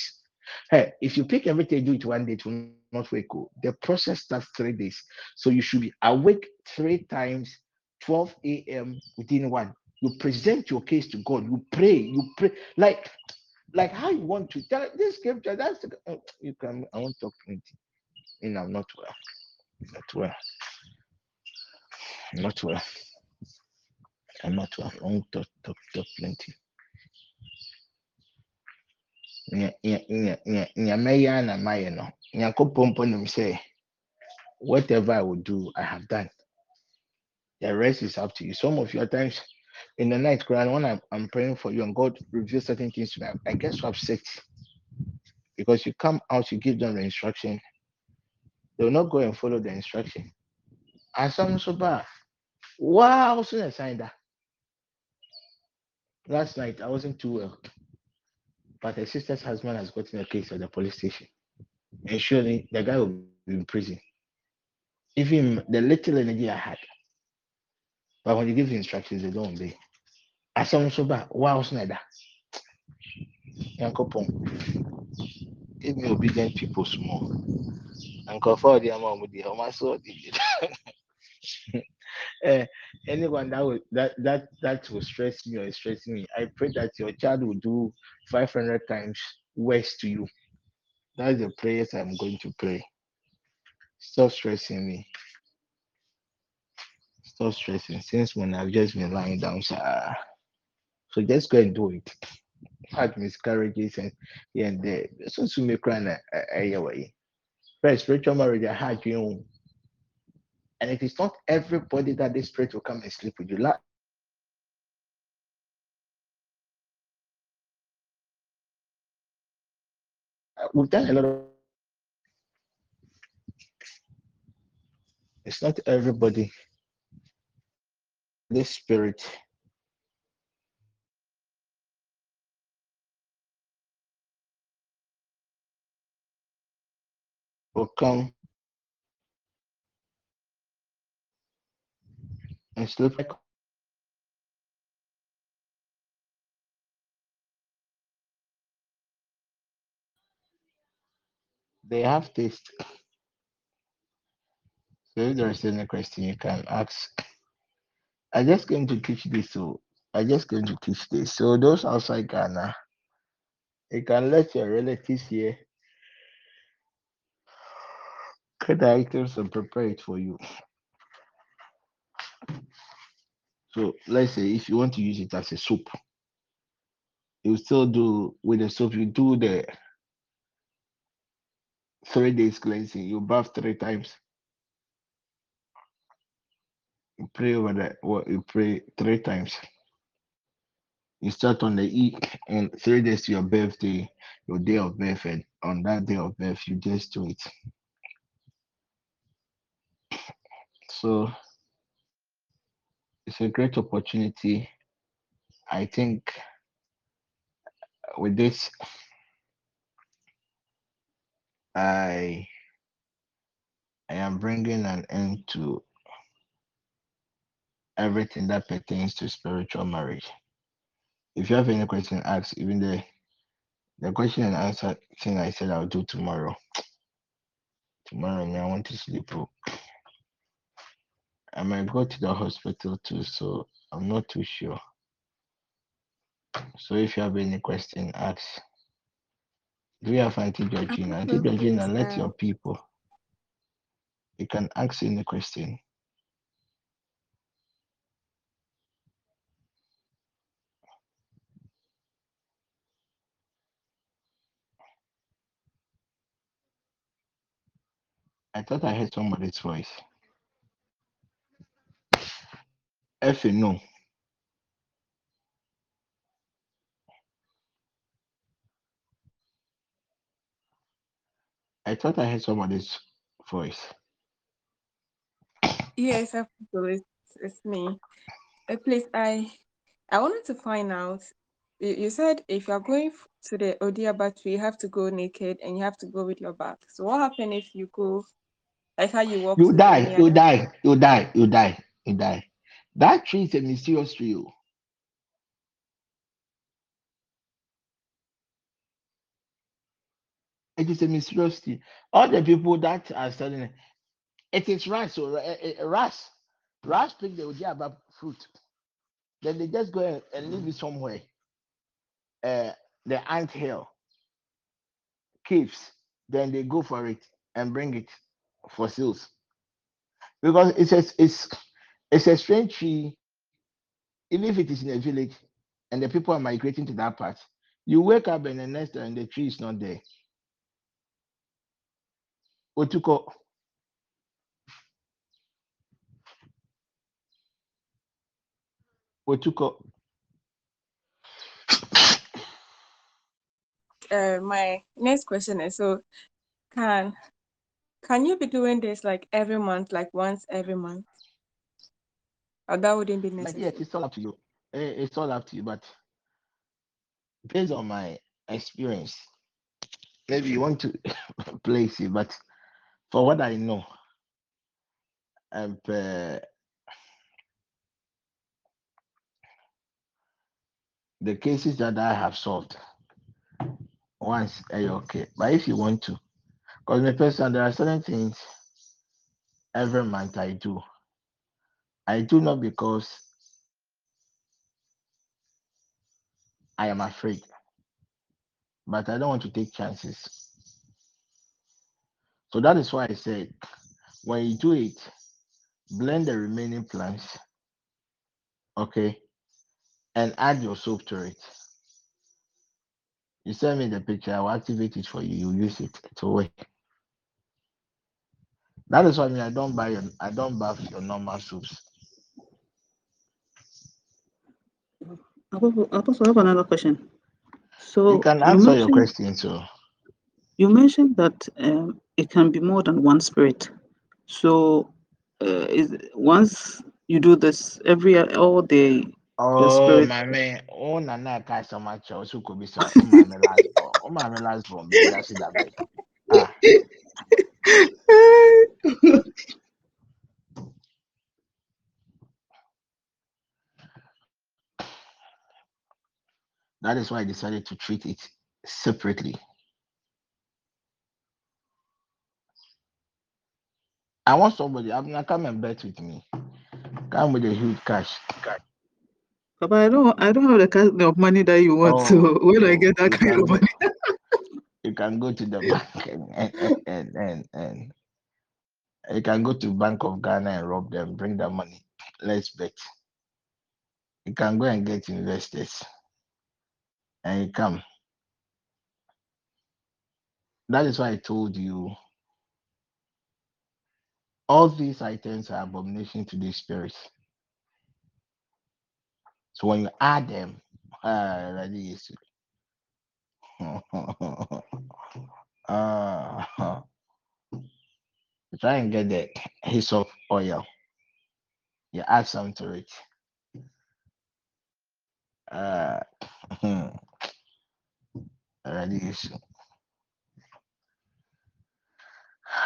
Hey, if you pick everything, do it one day, it will not wake up. The process starts three days. So you should be awake three times, 12 a.m. within one. You present your case to God. You pray. You pray like like how you want to. Tell this scripture. That's the, uh, you can. I won't talk plenty. And I'm not well. Not well. I'm not well. I'm not well. I won't talk, talk, talk plenty. Whatever i will do i have done the rest is up to you some of your times in the night, Quran, when I'm, I'm praying for you and God reveals certain things to me, I, get so upset because you come out, you give them the instruction, they will not go and follow the instruction. And some so bad. Wow, soon I signed that. Last night I wasn't too well, but her sister's husband has gotten a case at the police station. And surely the guy will be in prison. Even the little energy I had. But when you give instructions, they don't obey. As some so bad. Wow, Snyder. Yankopon. Give me obedient people small. For the amount with the home so uh, anyone that will that that that will stress me or stress me, I pray that your child will do 500 times worse to you. That's the prayers I'm going to pray. Stop stressing me. Stop stressing. Since when I've just been lying down, sir. So just go and do it. Had miscarriages and here and there. So to me crying eh, eh, away. First, spiritual marriage, I had you. And it is not everybody that this spirit will come and sleep with you. Like We've done a lot of. It's not everybody. This spirit will come and sleep like they have taste. So if there is any question you can ask. I just came to teach this, so I just came to teach this. So those outside Ghana, you can let your relatives here cut the items and prepare it for you. So let's say if you want to use it as a soup, you still do with the soup, you do the three days cleansing, you bath three times. Pray over that what you pray three times. You start on the E and three days to your birthday, your day of birth, and on that day of birth, you just do it. So it's a great opportunity. I think with this, I I am bringing an end to everything that pertains to spiritual marriage. If you have any question, ask. Even the the question and answer thing I said I'll do tomorrow. Tomorrow, me, I want to sleep. I might go to the hospital too, so I'm not too sure. So if you have any question, ask. Do you have Auntie Georgina? Auntie Georgina, let your people. You can ask any question. I thought I heard somebody's voice. Effie, no. I thought I heard somebody's voice. Yes, absolutely. It's, it's me. Uh, please, I I wanted to find out. You, you said if you're going to the Odiaba tree, you have to go naked and you have to go with your bag. So what happens if you go like how you walk You die, you die, you die, you die, you die. That tree is a mysterious tree. oh. It is a mysterious tree. All the people that are selling it, it is rice. So rice, rice pick the Odiaba fruit. Then they just go and, and leave it somewhere. Uh, the ant hill, caves. Then they go for it and bring it for sales because it's a, it's it's a strange tree. Even if it is in a village and the people are migrating to that part, you wake up and the next day and the tree is not there. Otuko, Otuko. Uh, my next question is so can can you be doing this like every month, like once every month? Or that wouldn't be necessary. yes, it's all up to you. Eh, It's all up to you, but based on my experience, maybe you want to place it, but for what I know, and uh, the cases that I have solved, once eh, okay. But if you want to, because my person, there are certain things every month I do. I do not because I am afraid, but I don't want to take chances. So that is why I said when you do it, blend the remaining plants, okay, and add your soap to it. You send me the picture, I will activate it for you. You use it to work. That is why I mean I don't buy your I don't buy your normal soups. Apostle, Apostle, I have another question. So You can you answer your question, so you mentioned that um, it can be more than one spirit. So uh, is once you do this every all day, Oh spirit. my man, oh na na kai so much also could be so oh my last born. Oh my man last born, baby, that's it that is why I decided to treat it separately. I want somebody, I'm gonna come and bet with me. Come with a huge cash. But I don't, I don't have the kind of money that you want. Oh, So when I get that kind of money, you can go to the bank and and, and, and, and you can go to Bank of Ghana and rob them, bring the money. Let's bet. You can go and get investors and you come. That is why I told you all these items are abomination to the spirits. So when you add them, uh, uh, try and get the hyssop oil. You add some to it. Uh, that is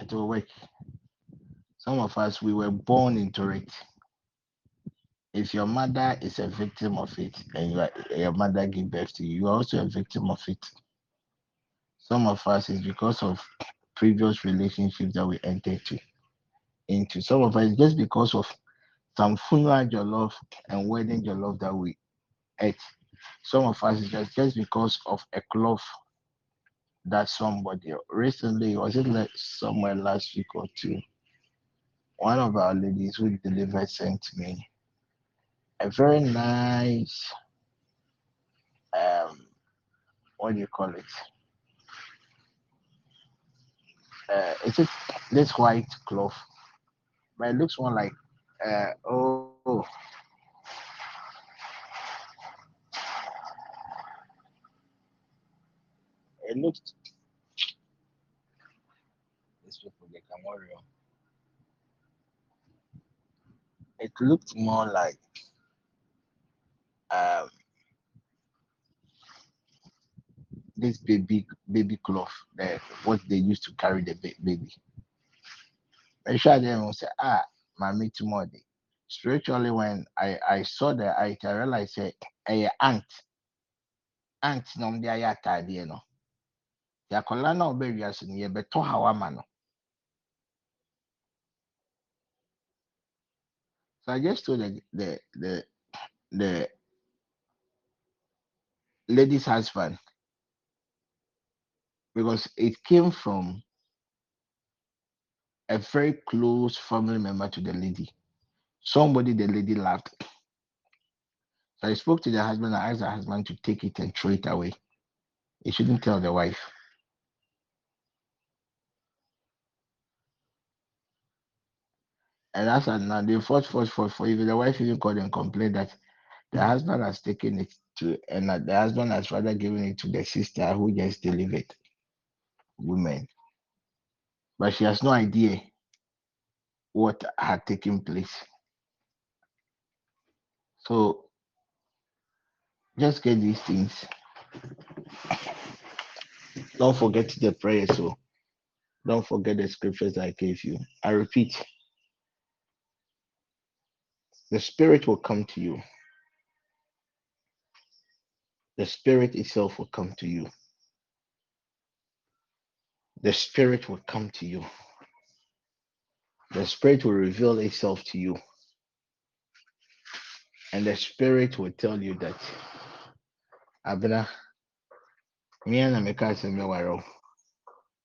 it will work. Some of us we were born into it. If your mother is a victim of it and you are, your mother gave birth to you, you are also a victim of it. Some of us is because of previous relationships that we entered to, into. Some of us just because of some funeral love and wedding love that we ate. Some of us is just, just because of a cloth that somebody recently was it like somewhere last week or two. One of our ladies who delivered sent me a very nice um what do you call it? Uh, it's this white cloth, but it looks more like uh oh, oh it looks these people they oh. It looked more like um this baby baby cloth, that what they used to carry the ba- baby. I sure them will say, ah, mommy tomorrow. Spiritually, when I, I saw the I realized say, a ant, ant no de ayɛ ataadeɛ no. The akwadaa na ɔbɛ wiase no yɛbɛtɔ hawa ma no. So I just told the the the the lady's husband because it came from a very close family member to the lady. Somebody the lady loved. So I spoke to the husband and asked the husband to take it and throw it away. He shouldn't tell the wife. And that's now they fought, fought, fought, for even the wife even called and complained that the husband has taken it to and the husband has rather given it to the sister who just delivered women. But she has no idea what had taken place. So just get these things. Don't forget the prayer. So don't forget the scriptures I gave you. I repeat, the Spirit will come to you. The Spirit itself will come to you. The Spirit will come to you. The Spirit will reveal itself to you. And the Spirit will tell you that, Abena, me and Ameka say me waro.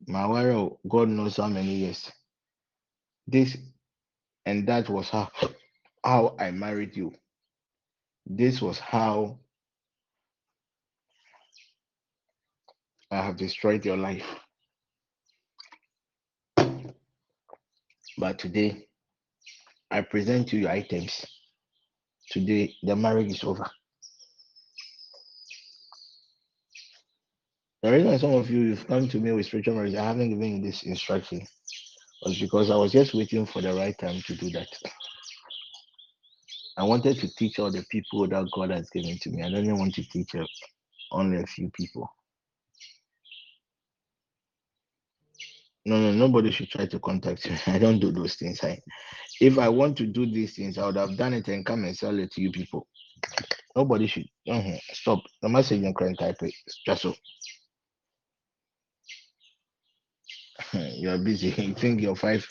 My waro, God knows how many years. This and that was how how I married you. This was how I have destroyed your life. But today, I present you your items. Today, the marriage is over. The reason some of you you've come to me with spiritual marriage, I haven't given you this instruction, was because I was just waiting for the right time to do that. I wanted to teach all the people that God has given to me. I didn't want to teach uh, only a few people. No, no, nobody should try to contact me. I don't do those things. I, if I want to do these things, I would have done it and come and sell it to you people. Nobody should uh-huh, stop. The message you can type it. Just so you are busy. You think your five,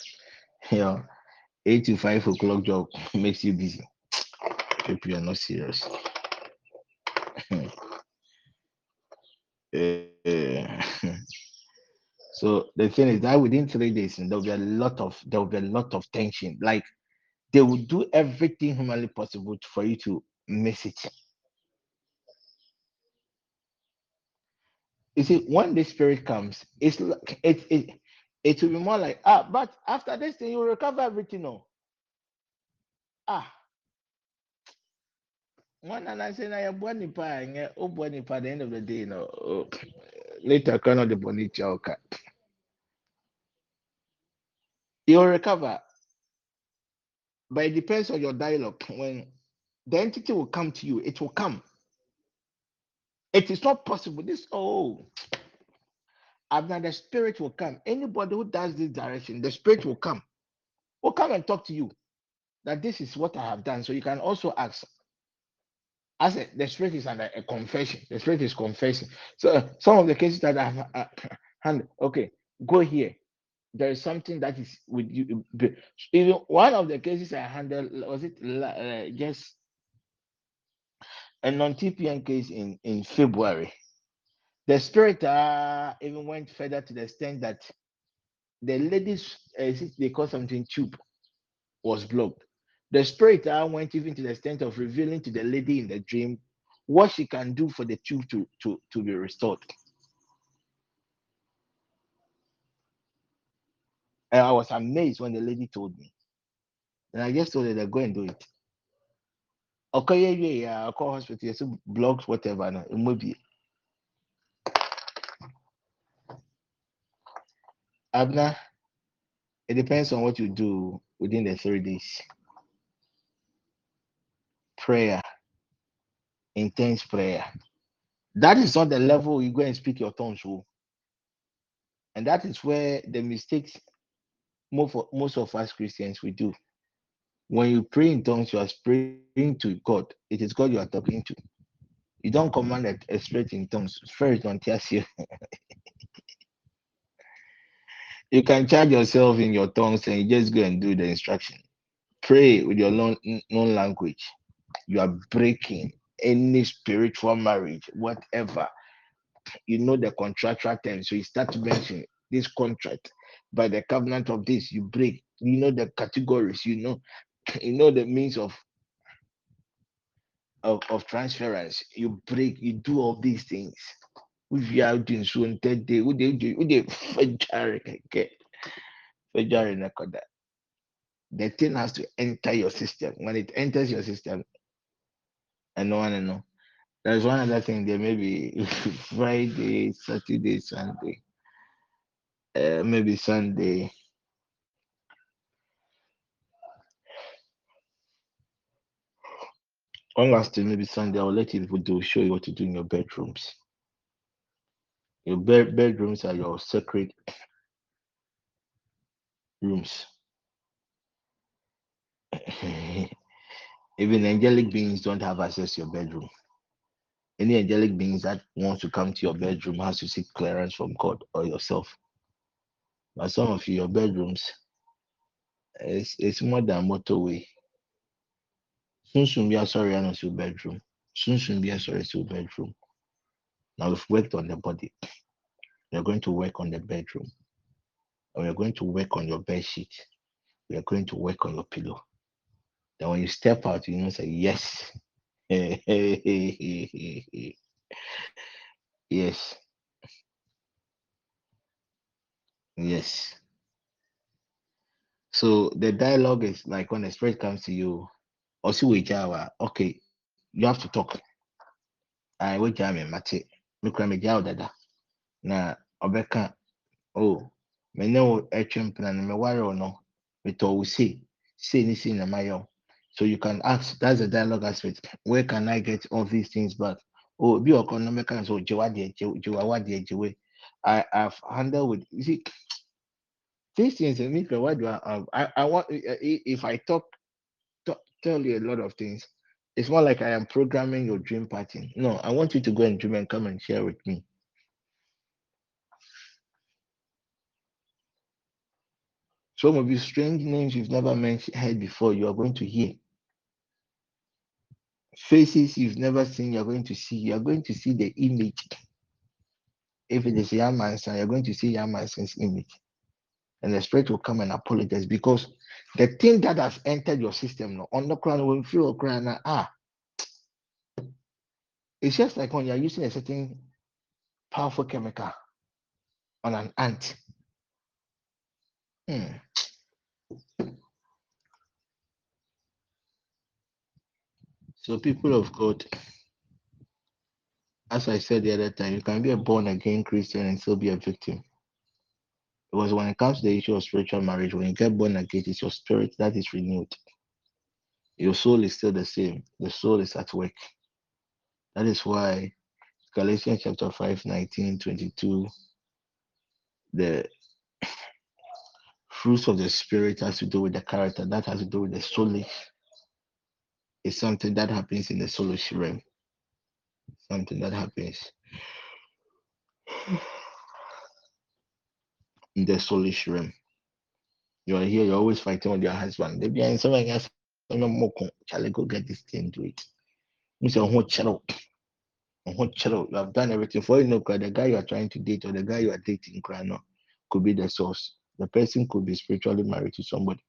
your eight to five o'clock job makes you busy. You are not serious. Eh, so the thing is that within three days, and there'll be a lot of there'll be a lot of tension. Like they will do everything humanly possible for you to miss it. You see, when the spirit comes, it's like it it it will be more like ah, but after this thing, you recover everything. No, ah, one and I say na your body pa and oh body pa at the end of the day, no. oh, later, cannot the body choka. You'll recover, but it depends on your dialogue. When the entity will come to you, it will come. It is not possible. This oh, I've now the spirit will come. Anybody who does this direction, the spirit will come. Will come and talk to you that this is what I have done. So you can also ask. I said the spirit is under a confession. The spirit is confessing. So some of the cases that I've uh, handled, okay, go here. There is something that is with you. Even one of the cases I handled was it la- uh, just a non-TPN case in in February. The spirit uh, even went further to the extent that the lady's uh, they call something tube was blocked. The spirit uh, went even to the extent of revealing to the lady in the dream what she can do for the tube to to to be restored. And I was amazed when the lady told me. And I just told her go and do it. Okay, yeah, yeah, yeah. I'll call hospital. Yes, blocks, whatever. No, it may be. Abner, it depends on what you do within the three days. Prayer, intense prayer. That is not the level you go and speak your tongues. oh. And that is where the mistakes most of, us Christians we do. When you pray in tongues, you are praying to God. It is God you are talking to. You don't command a spirit in tongues. Spirit don't tell you. You can charge yourself in your tongues and you just go and do the instruction. Pray with your known, language. You are breaking any spiritual marriage, whatever. You know the contractual terms. So you start to mention this contract by the covenant of this, you break. You know the categories, you know, you know the means of of, of transference. You break, you do all these things. If you are doing so on third day, would they do would they the thing has to enter your system. When it enters your system, and no one know. There's one other thing there, maybe Friday, Saturday, Sunday, uh, maybe Sunday. One last thing, maybe Sunday, I'll let you do show you what to do in your bedrooms. Your bed bedrooms are your sacred rooms. Even angelic beings don't have access to your bedroom. Any angelic beings that wants to come to your bedroom has to seek clearance from God or yourself. But some of your bedrooms, it's, it's more than motorway. Soon soon be sorry and your bedroom. Soon soon be sorry your bedroom. Now we've worked on the body. We're going to work on the bedroom. And we're going to work on your bed sheet. We are going to work on your pillow. Then when you step out, you know, say, yes. yes. Yes. So the dialogue is like when the spirit comes to you, Osi Jawa, okay, you have to talk. I will jam me mate. Me kura dada. Na obeka oh me ne wo etwe mpena no me ware wo no me to wo say say ni say na mayo. So you can ask that's the dialogue aspect. Where can I get all these things back? Oh, be economic and so jewa de jewa jewe. I have handled with you see these things in me what do I, um, I I want if I talk, talk tell you a lot of things it's more like I am programming your dream pattern. No, I want you to go and dream and come and share with me. Some of you strange names you've never heard before, you are going to hear. Faces you've never seen, you're going to see. You're going to see the image. If it is Yamansan, you're going to see Yamansan's image. And the spirit will come and apologize because the thing that has entered your system no, on the crown will feel crown ah. It's just like when you're using a certain powerful chemical on an ant. Hmm. So, people of God, as I said the other time, you can be a born again Christian and still be a victim. Because when it comes to the issue of spiritual marriage, when you get born again, it's your spirit that is renewed. Your soul is still the same. The soul is at work. That is why Galatians chapter 5, 19, 22, the fruits of the spirit has to do with the character, that has to do with the soulish. It's something that happens in the soulish realm. Something that happens in the soulish realm. You are here, you're always fighting with your husband. They be in someone else. Charlie, go get this thing, do it. Mr. Honchero. Honchero, you have done everything for you know, the guy you are trying to date or the guy you are dating, could be the source. The person could be spiritually married to somebody,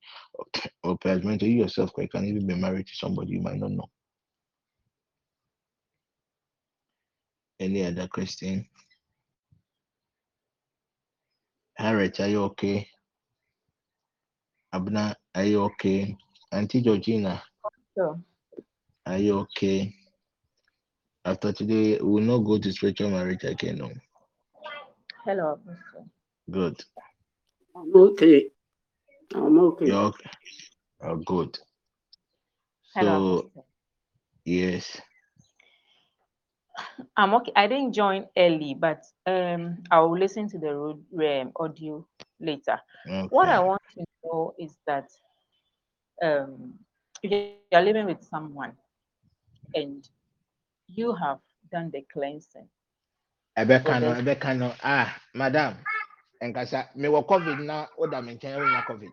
or perhaps you yourself you can even be married to somebody you might not know. Any other question? Harriet, are you okay? Abna, are you okay? Auntie Georgina, Sure. are you okay? After today, we will not go to spiritual marriage again. No. Hello, Apostle. Good. I'm okay. I'm okay. You're okay. Oh, good. Hello, So, Apostle. yes. I'm okay. I didn't join early, but um, I will listen to the road um, audio later. What I want to know is that um, if you are living with someone and you have done the cleansing, Ebeka no, Ebeka no. Ah, madam. Enkasa, me wa COVID na oda me nkyɛn wonya COVID.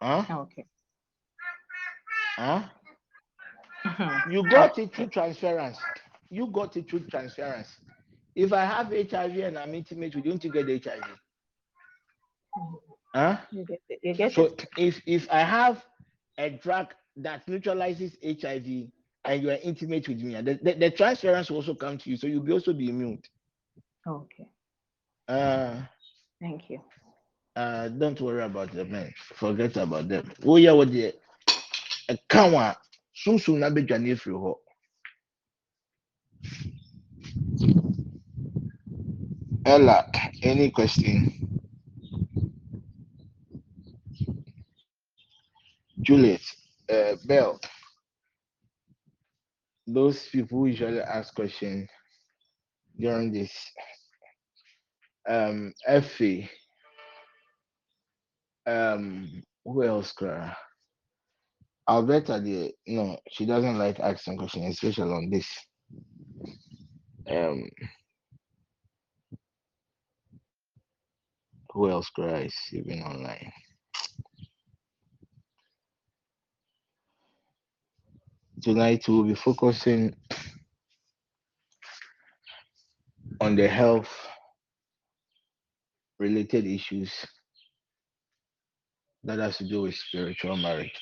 Huh? okay. Huh? Mhm. You got it through transference. You got it through transference. If I have HIV and I'm intimate with you, don't you get HIV? Huh? You get it. You get So it. if if I have a drug that neutralizes HIV and you are intimate with me, the, the, the transference will also come to you, so you'll be also be immune. Okay. Uh, Thank you. Uh, don't worry about the men. Forget about them. Oh yeah, what the a soon na be dwane free ho. Ella, any question? Juliet, uh, Bell, those people usually ask questions during this. Um, Effie, um, who else? Clara? Alberta, the no, she doesn't like asking questions, especially on this. Um, who else? Is even online. Tonight we'll be focusing on the health related issues that has to do with spiritual marriage.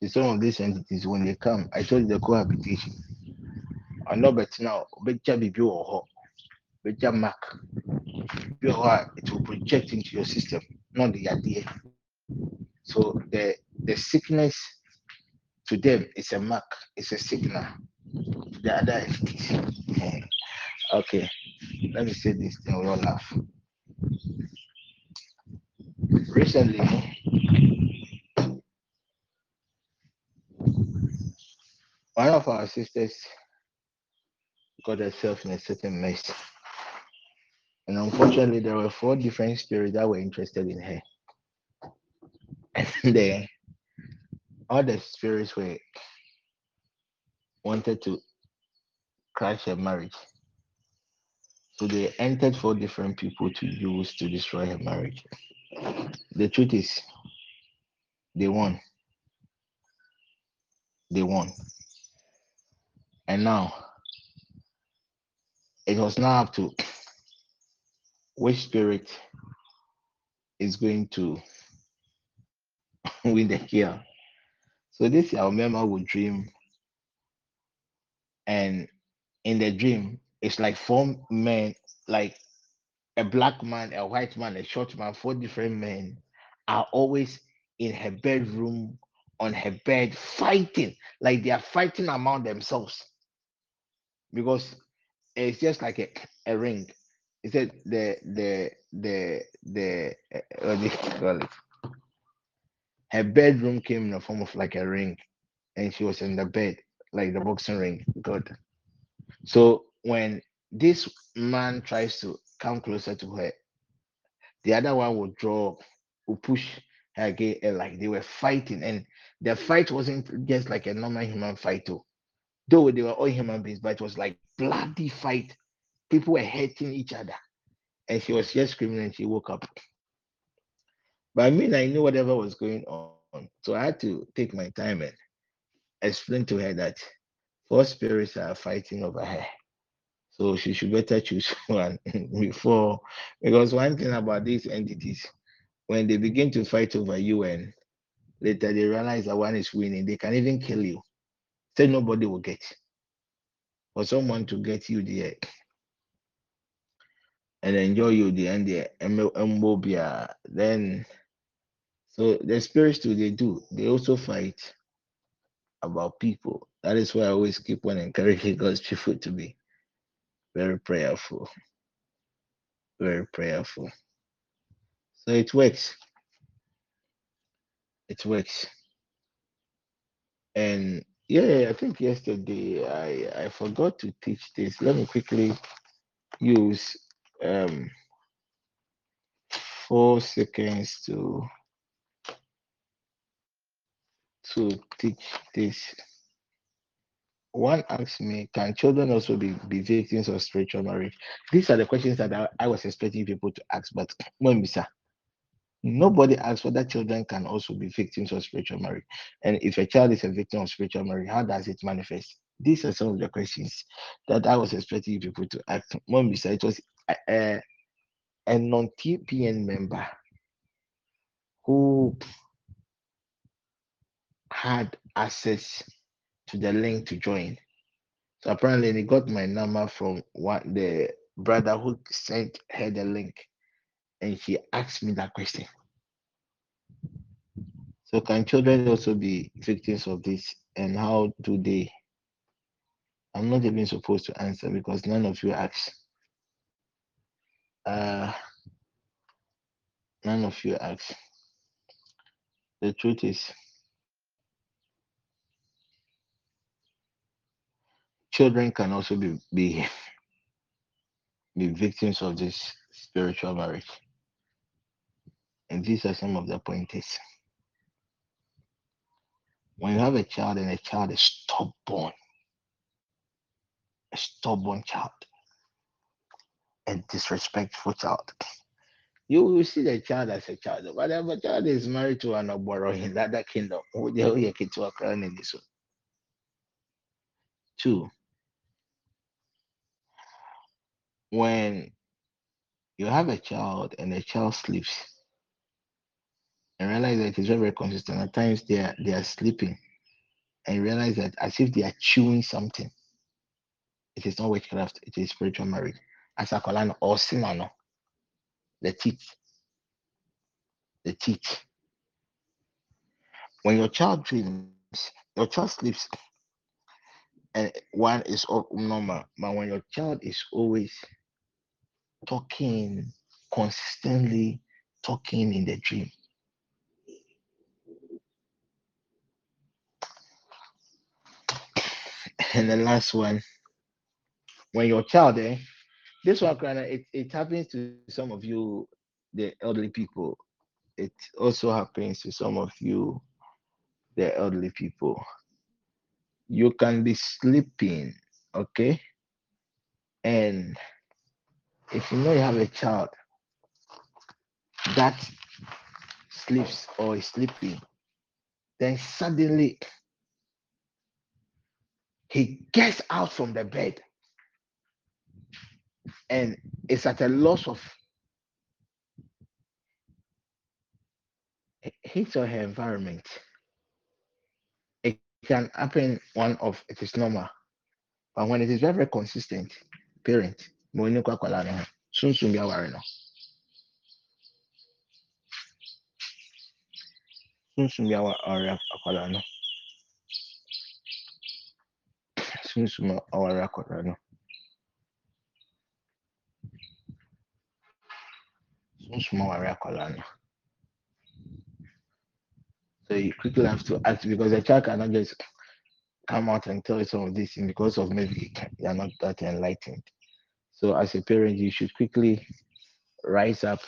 See, some of these entities, when they come, I told you the cohabitation. I know, but now, better be or better mark. It will project into your system, not the idea. So the the sickness to them is a mark, it's a signal to the other entities. okay, let me say this thing, we'll laugh. Recently, one of our sisters got herself in a certain mess. And unfortunately, there were four different spirits that were interested in her. And then all the spirits were wanted to crash her marriage. So they entered four different people to use to destroy her marriage. The truth is, they won. They won. And now it was now up to which spirit is going to win the kill. So this our member would dream, and in the dream, it's like four men, like a black man, a white man, a short man, four different men are always in her bedroom on her bed fighting, like they are fighting among themselves because it's just like a, a ring. He said the the the the uh, what do you call it? Her bedroom came in the form of like a ring, and she was in the bed like the boxing ring. Good. So when this man tries to come closer to her, the other one will draw, will push her again, and like they were fighting, and the fight wasn't just like a normal human fight, though. Though they were all human beings, but it was like bloody fight. People were hurting each other, and she was just screaming, and she woke up. But I mean, I knew whatever was going on, so I had to take my time and explain to her that four spirits are fighting over her. So she should better choose one before, because one thing about these entities, when they begin to fight over you and later they realize that one is winning, they can even kill you. Say nobody will get. For someone to get you there and enjoy you the end there, Mbobia, uh, then so the spirits too, they do. They also fight about people. That is why I always keep on encouraging God's people to be very prayerful. Very prayerful. So it works. It works. And yeah, I think yesterday I I forgot to teach this. Let me quickly use um four seconds to to teach this. One asked me, can children also be, be victims of spiritual marriage? These are the questions that I, I was expecting people to ask, but Mwembisa, Mm-hmm. nobody asks whether children can also be victims of spiritual marriage. And if a child is a victim of spiritual marriage, how does it manifest? These are some of the questions that I was expecting people to ask. Mwembisa, it was eh, eh, a, a non-TPN member who had access to the link to join. So apparently they got my number from what the brother who sent her the link. And she asked me that question. So can children also be victims of this? And how do they? I'm not even supposed to answer because none of you asked. Uh, none of you asked. The truth is, children can also be be, be victims of this spiritual marriage. And these are some of the pointers. When you have a child and a child is stubborn, a stubborn child, a disrespectful child, you will see the child as a child. A child is married to an Oboro in that kingdom, who will get to a in this one. Two, when you have a child and the child sleeps, and realize that it is very, very consistent. At times they are they are sleeping and realize that as if they are chewing something. It is not witchcraft, it is spiritual marriage. As a or sinano. The teeth. The teeth. When your child dreams, your child sleeps, and one is normal, but when your child is always talking consistently, talking in the dream, and the last one, when your child, eh, this one it, it happens to some of you, the elderly people. It also happens to some of you, the elderly people. You can be sleeping, okay? And if you know you have a child that sleeps or is sleeping, then suddenly he gets out from the bed and is at a loss of his or her environment. It can happen one of it is normal, but when it is very, very consistent, parent, mo ní kó akwalaa no ho, sunsun bi aware no. Sunsun bi awa- aware akwalaa no. Sunsun aware akwalaa no. So you quickly have to act because the child cannot just come out and tell you some of this thing because of maybe they are not that enlightened. So as a parent, you should quickly rise up.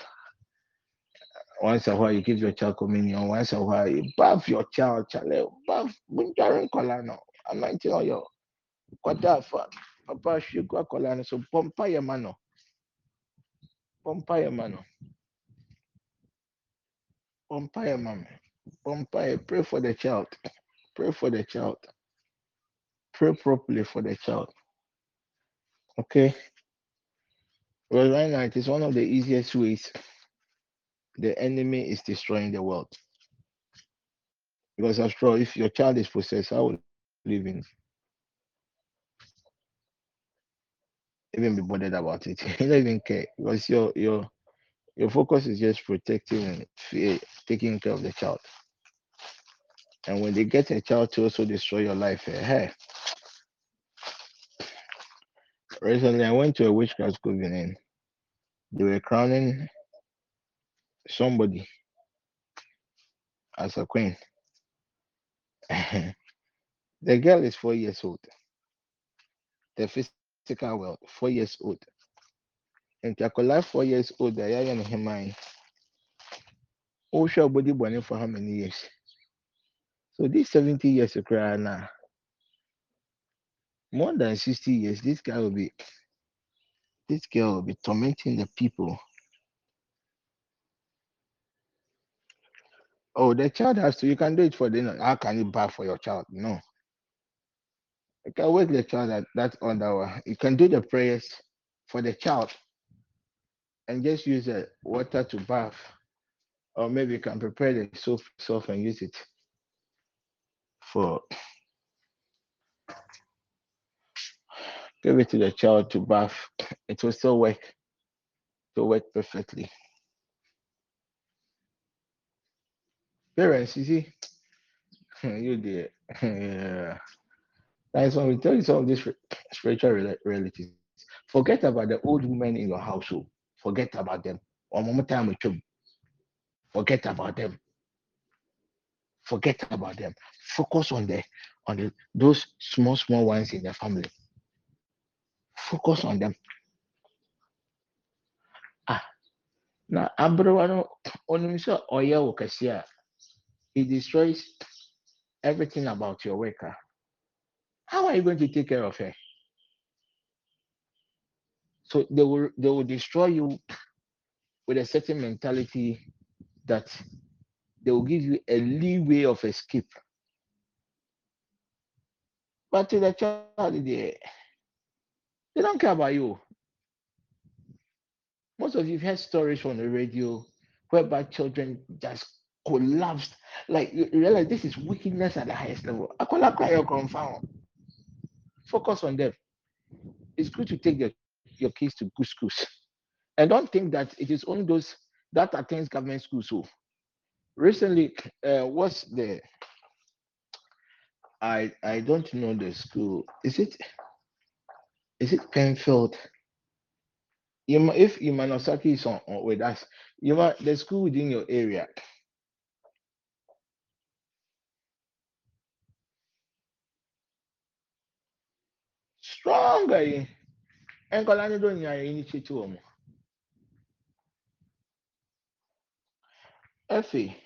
Once a while, you give your child communion. Once a while, you bath your child, child, bath, bunjarin kolano. Anointing kwadafa. Papa, sugar kolano. So pompa your mano. Pompa your mano. Pompa your mama. Pompa your, pray for the child. Pray for the child. Pray properly for the child. Okay. Well, right now, it is one of the easiest ways the enemy is destroying the world. Because after all, if your child is possessed, how will you even even be bothered about it? you don't even care because your your your focus is just protecting and fear, taking care of the child. And when they get a child to also destroy your life, eh, hey. Recently, I went to a witchcraft school Benin. They were crowning somebody as a queen. the girl is four years old. The physical world, four years old. And Takola, four years old, I am him mine. Oh, sure, body burning for how many years? So this 70 years to cry now. More than 60 years, this guy will be this girl will be tormenting the people. Oh, the child has to, you can do it for them. How can you buy for your child? No. You can wake the child that that other one. You can do the prayers for the child and just use the water to bath. Or maybe you can prepare the soap, soap and use it for give it to the child to bath. It will still work. It will work perfectly. Parents, you see, you did. yeah. That's when we tell you some of these spiritual realities. Forget about the old women in your household. Forget about them. One moment time with you. Forget about them. Forget about them. Focus on the on the those small small ones in the family. Focus on them. Ah, now abrewa no onim sɛ ɔyɛ wo kɛse a, it destroys everything about your worker. How are you going to take care of her? So they will they will destroy you with a certain mentality that they will give you a leeway of escape. But to the child, they, they don't care about you. Most of you have heard stories on the radio whereby children just collapsed. Like you realize this is wickedness at the highest level. Akola cry your confound. Focus on them. It's good to take your, your kids to good schools. And don't think that it is only those that attends government schools. So recently, uh, what's the I I don't know the school. Is it is it Penfield? Ima, if Imanosaki is on, on with us, you the school within your area. Stronger. eh? Nkɔla no don't nya initiative wɔ mo. Effie,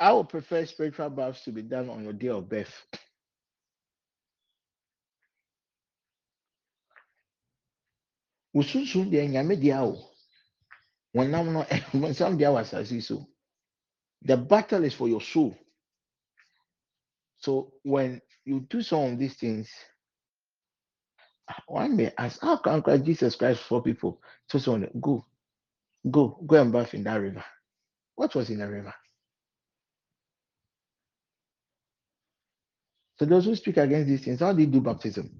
I would prefer spiritual baths to be done on your day of birth. Wosunsun deɛ nyame deɛ o. Wɔnam no wɔnsam deɛ wɔ asase so. The battle is for your soul. So when you do some of these things, one may ask, how can Christ- Jesus Christ for people? So someone go, go, go and bath in that river. What was in the river? So those who speak against these things, how do you do baptism?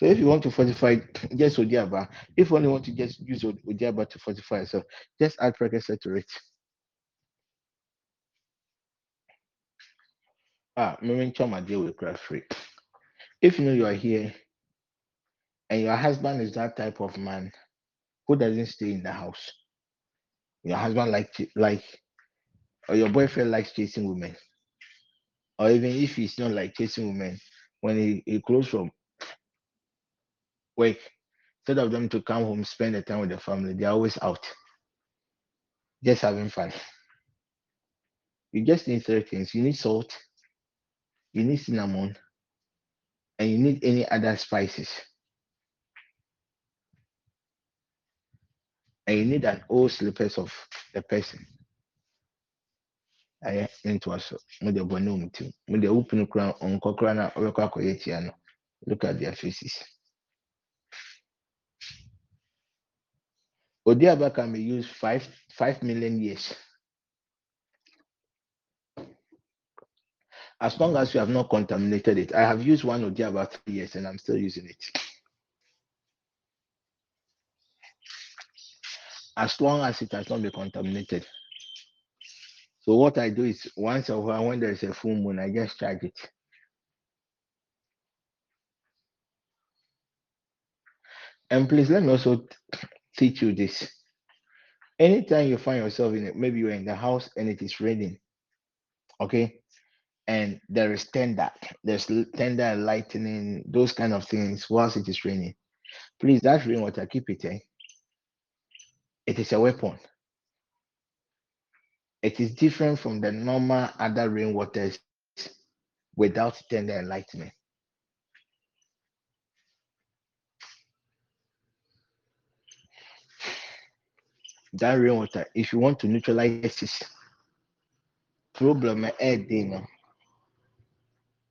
So if you want to fortify just Odiaba, if you only want to just use Od- Odiaba to fortify yourself, just add prekese to it. Ah, my deal with craft free. If you know you are here and your husband is that type of man who doesn't stay in the house, your husband like like or your boyfriend likes chasing women, or even if he's not like chasing women, when he, he close from work, instead of them to come home, spend the time with the family, they're always out, just having fun. You just need three things. You need salt, you need cinnamon, and you need any other spices. And you need an old slippers of the person. ayɛ into us mo de bɔ ne mu ti mo de wupunu kura nkɔ kura na ɔbɛkɔ akɔyɛ tia no look at their faces odiaba can be used five five million years. As long as you have not contaminated it. I have used one odiaba three years and i'm still using it. As long as it has not been contaminated. So what i do is once a while when there is a full moon i just charge it. And please let me also teach you this. Anytime you find yourself in it maybe you're in the house and it is raining okay? And there is tender there's tender and lightning those kind of things whilst it is raining. Please that rainwater keep it eh? it is a weapon. It is different from the normal other rainwaters without tender and lightning that rainwater if you want to neutralize this problem eh, dey no,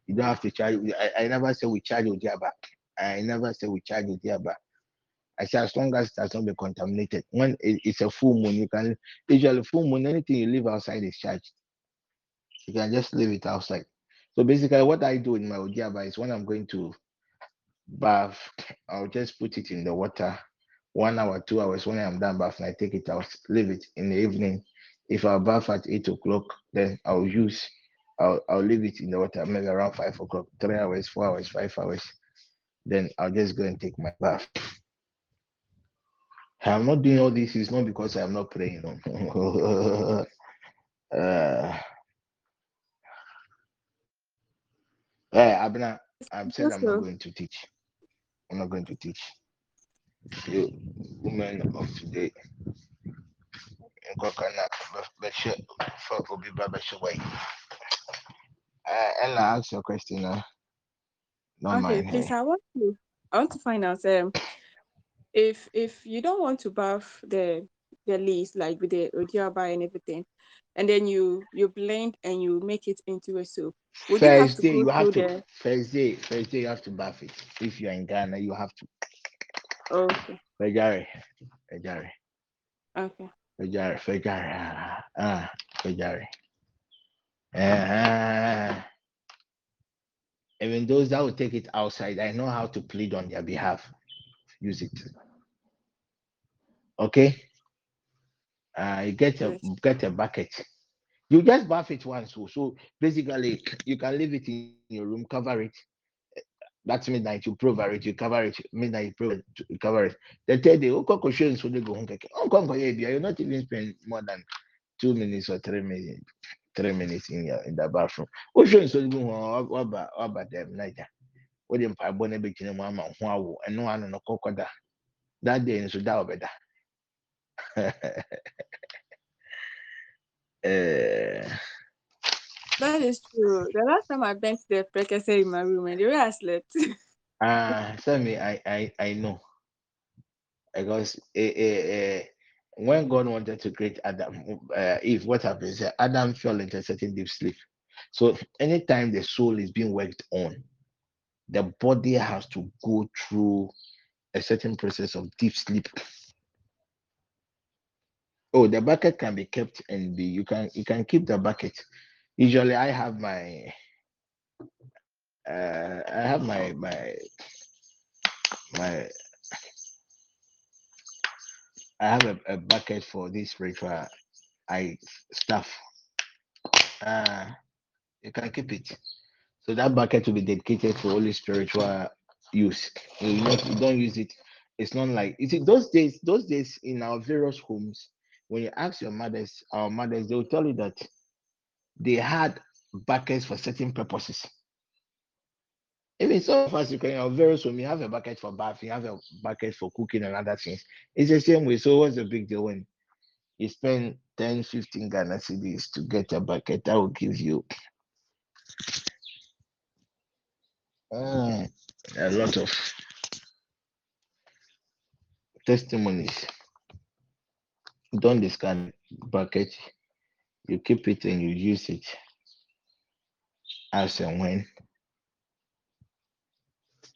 you don't have to charge i, I never say we charge Odiaba. i never say we charge Odiaba. I say as long as it has not been contaminated. When it- it's a full moon, you can usually full moon, anything you leave outside is charged. You can just leave it outside. So basically, what I do in my Odiaba is when I'm going to bath, I'll just put it in the water one hour, two hours. When I'm done bathing, I take it out, leave it in the evening. If I bath at eight o'clock, then I'll use, I'll, I'll leave it in the water maybe around five o'clock, three hours, four hours, five hours. Then I'll just go and take my bath. I'm not doing all this, it's not because I'm not praying. no. uh, yeah, Abner, I'm saying I'm not going to teach. I'm not going to teach. You women of today. nkɔkɔ na bɛ- bɛhyɛ fa obi ba bɛhyɛ wɔ yi. Uh, Ella, ask your question. Uh, don't Okay, mind please. I want to. I want to find out. Um, if if you don't want to buff the the leaves like with the odiaba and everything, and then you you blend and you make it into a soup, would you have First to day, you have to. the? First day, first day, you have to bath it. If you're in Ghana, you have to. Okay. Fejari, Fejari, Okay. Fejari, Fejari, ah, ah, Fejari. Uh-huh. Even those that will take it outside, I know how to plead on their behalf. Use it. Okay. Uh, you get a get a bucket. You just bath it once. So, so basically, you can leave it in your room, cover it. That's midnight. You cover it. You cover it. Midnight. You prove it, you cover it. The third day, okay, question so they go home. keke. Oh, You're not even spend more than two minutes or three minutes. Three minutes in your in the bathroom. Oh, sure, so you go home. What about what about them night? What the empire born a bit in a mama who and no one no cocoda. That day, so that will be that. Eh, That is true. The last time I bent the prekese in my room and the way I slept. Ah, tell me, I, I, I know. Because eh, eh, eh, when God wanted to create Adam, uh, Eve, what happens? Eh, Adam fell into a certain deep sleep. So anytime the soul is being worked on, the body has to go through a certain process of deep sleep. Oh, the bucket can be kept and be you can you can keep the bucket. Usually, I have my uh, I have my my my I have a, a bucket for this spiritual I stuff. Uh, you can keep it. So that bucket will be dedicated for only spiritual use. You, not, you don't use it. It's not like you see those days. Those days in our various homes, when you ask your mothers, our mothers, they will tell you that they had buckets for certain purposes. Even some of us, you can our various you have a bucket for bath, you have a bucket for cooking and other things. It's the same way. So what's the big deal when you spend 10, 15 Ghana cedis to get a bucket that will give you uh, a lot of testimonies. Don't discard bucket. You keep it and you use it as and when.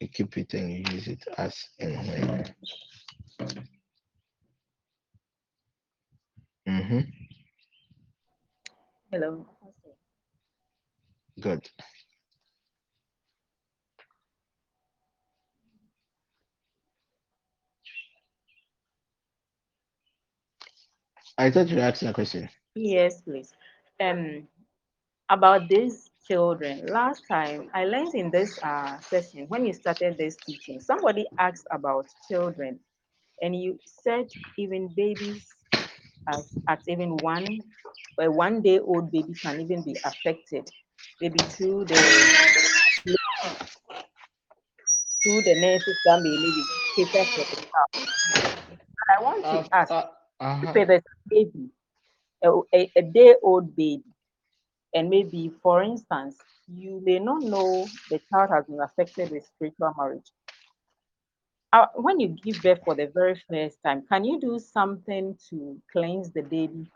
You keep it and you use it as and when. hmm Hello. Good. I thought you were asking a question. Yes, please. Um, about these children. Last time I learned in this uh, session when you started this teaching, somebody asked about children, and you said even babies at, at even one a one day old baby can even be affected, maybe through the through the nurses that may maybe cater for the child. I want to ask, Uh, uh-huh. if there's a baby, a, a, a day old baby, and maybe, for instance, you may not know the child has been affected with spiritual marriage. Uh, when you give birth for the very first time, can you do something to cleanse the baby?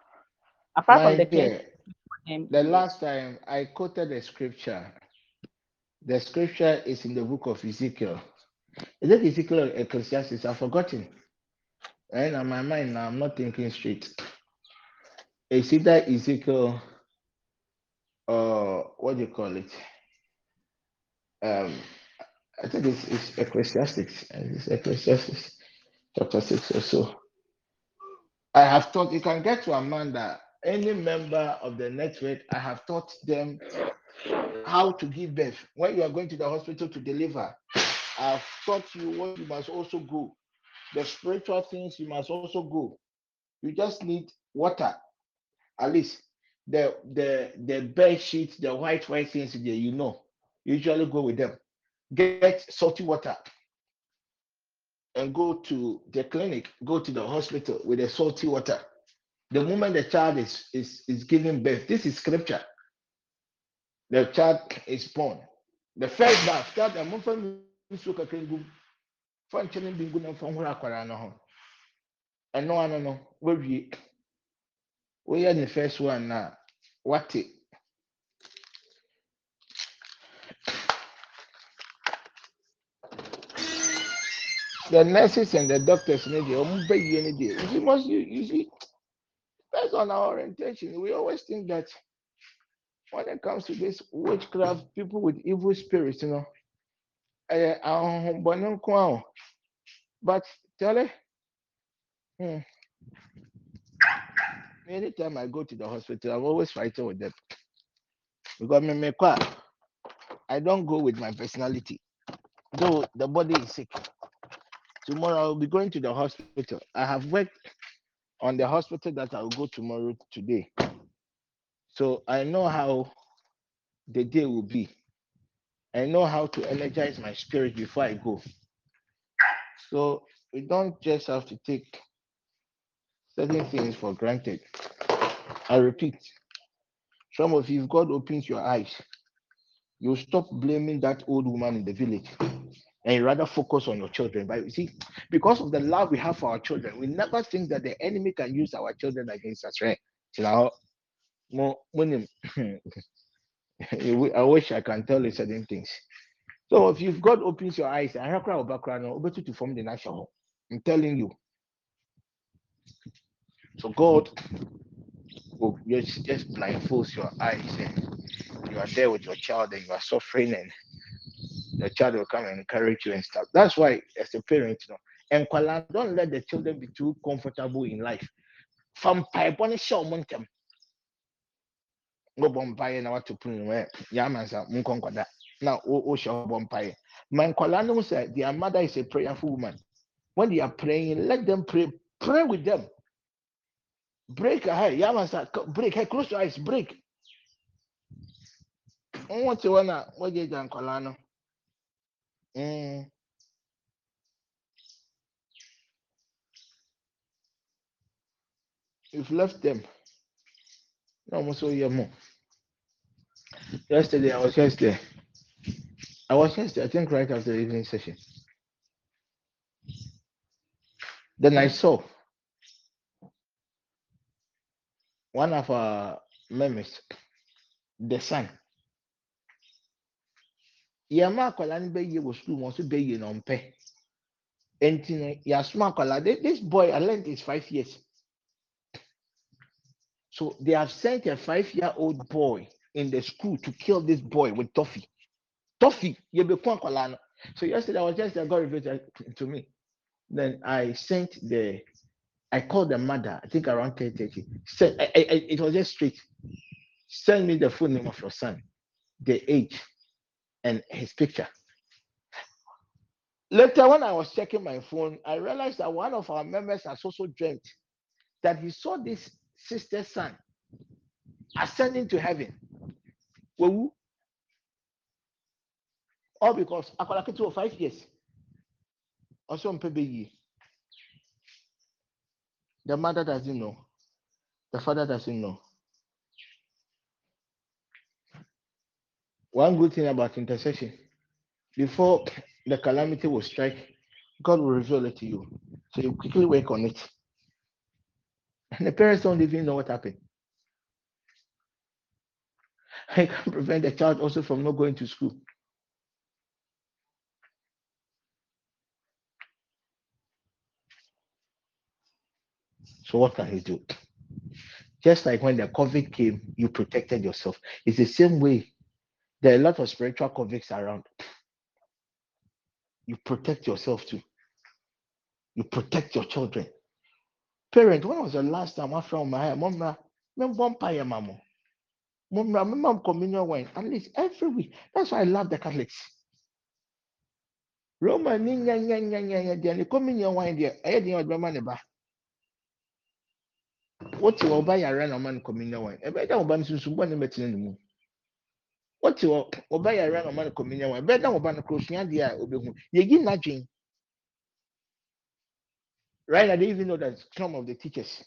Apart from the dear, the last time I quoted the scripture, the scripture is in the book of Ezekiel. Is it Ezekiel or Ecclesiastes? I've forgotten. And on my mind now, I'm not thinking straight. It's either Ezekiel or what do you call it? Um, I think it's, it's Ecclesiastics, and it's Ecclesiastes chapter 6 or so. I have taught, you can get to Amanda, any member of the network, I have taught them how to give birth. When you are going to the hospital to deliver, I've taught you what you must also go. The spiritual things you must also go. You just need water, at least the the the bed sheets, the white white things there, you know. Usually go with them. Get salty water and go to the clinic, go to the hospital with the salty water. The moment the child is is is giving birth, this is scripture. The child is born. The first bath, good from Hurakarano. And no one no, where we are the first one now. What? The nurses and the doctors need ombe any day. You must you, you see based on our orientation, we always think that when it comes to this witchcraft, people with evil spirits, you know, but tell it, hmm, anytime I go to the hospital, I'm always fighting with them. Because me, I don't go with my personality. Though the body is sick. Tomorrow I'll be going to the hospital. I have worked on the hospital that I'll go tomorrow today. So I know how the day will be. I know how to energize my spirit before I go. So we don't just have to take certain things for granted. I repeat, some of you, if God opens your eyes, you stop blaming that old woman in the village and you rather focus on your children. But you see, because of the love we have for our children, we never think that the enemy can use our children against us, right? I wish I can tell you certain things. So if you've God opens your eyes, I have to form the national. I'm telling you. So God will just, just blindfolds your eyes and you are there with your child and you are suffering and the child will come and encourage you and stuff. That's why as a parent, you know, and Kwala, don't let the children be too comfortable in life. From pipe on show montem. Go bombay na watu punu where yamansa munkonkoda. Now o show bombay. Man Kwala no say their mother is a prayerful woman. When they are praying, let them pray. Pray with them. Break her head. Yamansa break her. Close your eyes. Break. Wanna what you done, Kwala no. Mm. You've left them. No, almost all year more. Yesterday, I was just there. I was just there, I think right after the evening session. Then I saw one of our members, the son. Akwala ni bɛyie wɔ school wɔn nso bɛyie na ɔmpɛ. Nti no, akwala. This boy, I learned is five years. So they have sent a five-year-old boy in the school to kill this boy with toffee. Toffee, you be akwala no. So yesterday I was just there, got revealed to me. Then I sent the, I called the mother. I think around ten thirty. Send, I, I, I- it was just straight. Send me the full name of your son, the age, and his picture. Later, when I was checking my phone, I realized that one of our members has also dreamt that he saw this sister's son ascending to heaven. Wewu. All because Akwala Ketewa five years. Also Mpebeyi. The mother doesn't know. The father doesn't know. One good thing about intercession, before the calamity will strike, God will reveal it to you. So you quickly work on it. And the parents don't even know what happened. I can prevent the child also from not going to school. So what can he do? Just like when the COVID came, you protected yourself. It's the same way. There are a lot of spiritual convicts around. you protect yourself too. You protect your children. Parent, when was the last time I found my mom? Mom, vampire, mama. Mom, my oh. mom communion wine at least every week. That's why I love the Catholics. Roman, communion wine there. I had the other man ba. What you buy a run man communion wine? I bet that one soon one better in the moon. What you buy a run man communion wine? Bet that one cross near the obehu. You give nothing. Right? I didn't even know that some of the teachers,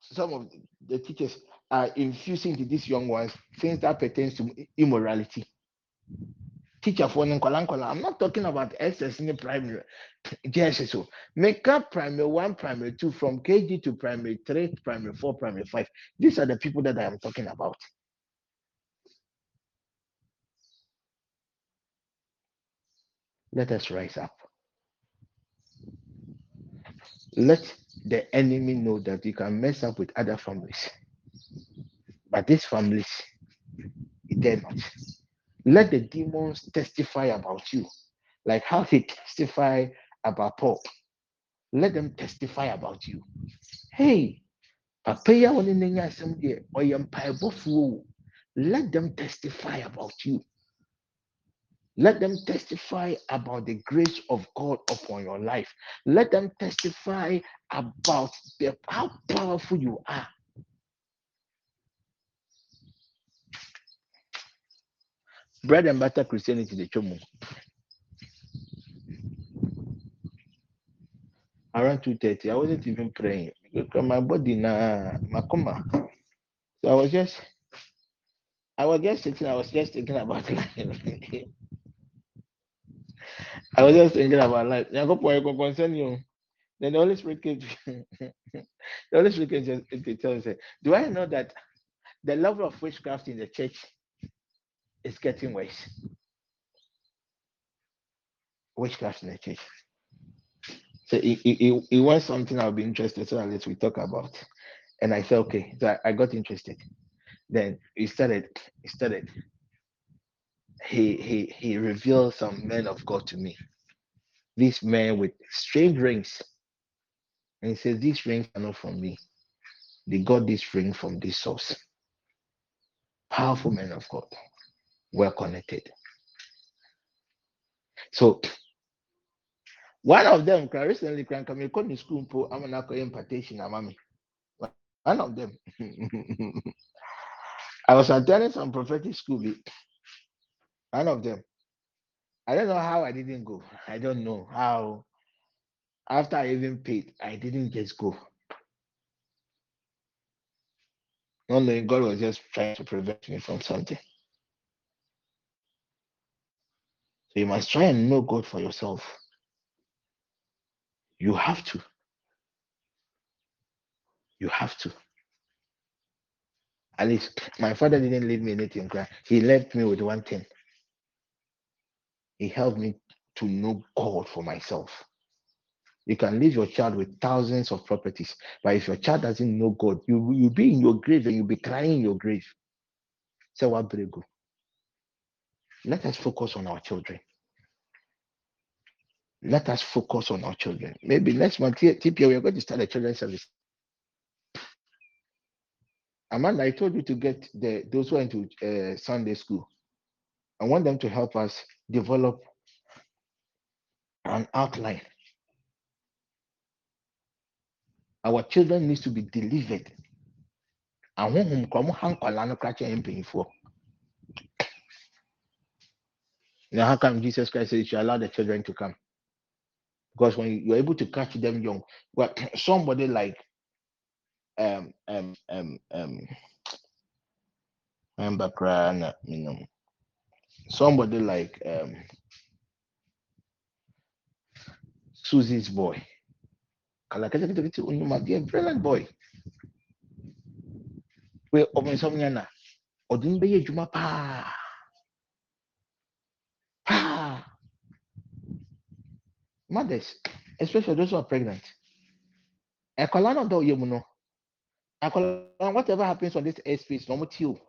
some of the teachers are infusing to these young ones things that pertains to immorality. Teacher for Nkola I'm not talking about SS in the primary. Yes, so make up primary one, primary two, from KG to primary three, primary four, primary five. These are the people that I am talking about. Let us rise up. Let the enemy know that you can mess up with other families. But these families, dare not. Let the demons testify about you, like how they testify about Paul. Let them testify about you. Hey, papa yi a wɔne no anya asɛm deɛ ɔyɛ. Let them testify about you. Let them testify about the grace of God upon your life. Let them testify about the, how powerful you are. Bread and butter Christianity, the chomo. Around 2:30, I wasn't even praying because my body na my. So I was just I was just sitting, I was just thinking about life. I was just thinking about life. Yɛ concern you. Then the Holy Spirit came to the Holy Spirit came to tell me, Do I know that the level of witchcraft in the church is getting worse? Witchcraft in the church. So it, was something I'll be interested, so let's we talk about. And I said, okay, so I, I got interested. Then he started, he started. He he he revealed some men of God to me. These men with strange rings. And he says, These rings are not from me. They got this ring from this source. Powerful men of God, well connected. So one of them cra- recently come in school po I'm not impartation ah, mommy. One of them. I was attending some prophetic school. One of them. I don't know how I didn't go. I don't know how. After I even paid, I didn't just go. Not knowing God was just trying to prevent me from something. You must try and know God for yourself. You have to. You have to. At least my father didn't leave me anything. He left me with one thing. He helped me to know God for myself. You can leave your child with thousands of properties, but if your child doesn't know God, you you'll be in your grave and you'll be crying in your grave. So what? Let us focus on our children. Let us focus on our children. Maybe next month, TPA, we are going to start a children's service. Amanda, I told you to get the those who are into uh, Sunday school. I want them to help us develop an outline. Our children needs to be delivered. Now, how come Jesus Christ said you allow the children to come? Because when you're able to catch them young, well, somebody like um um um um remember crying, you know, somebody like um Susie's boy. Be a brilliant boy. We ọmọ nsọmnya na ọdun bɛyɛ adwuma paa paa. Mothers, especially those who are pregnant. Whatever happens on this airspace na ɔmo tie o.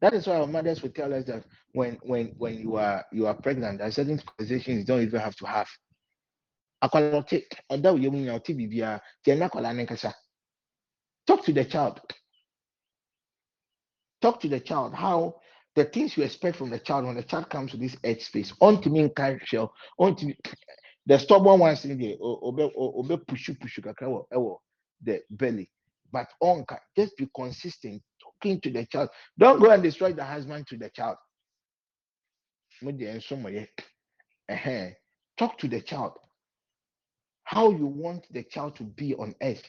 That is why our mothers would tell us that when when when you are you are pregnant, there are certain conversations you don't even have to have. Talk to the child. Talk to the child how the things you expect from the child when the child comes to this edge space. On to me you, on to the stubborn ones in there, obe obe pushu pushu kakra the belly. But on just be consistent talking to the child. Don't go and destroy the husband to the child. Talk to the child. How you want the child to be on earth.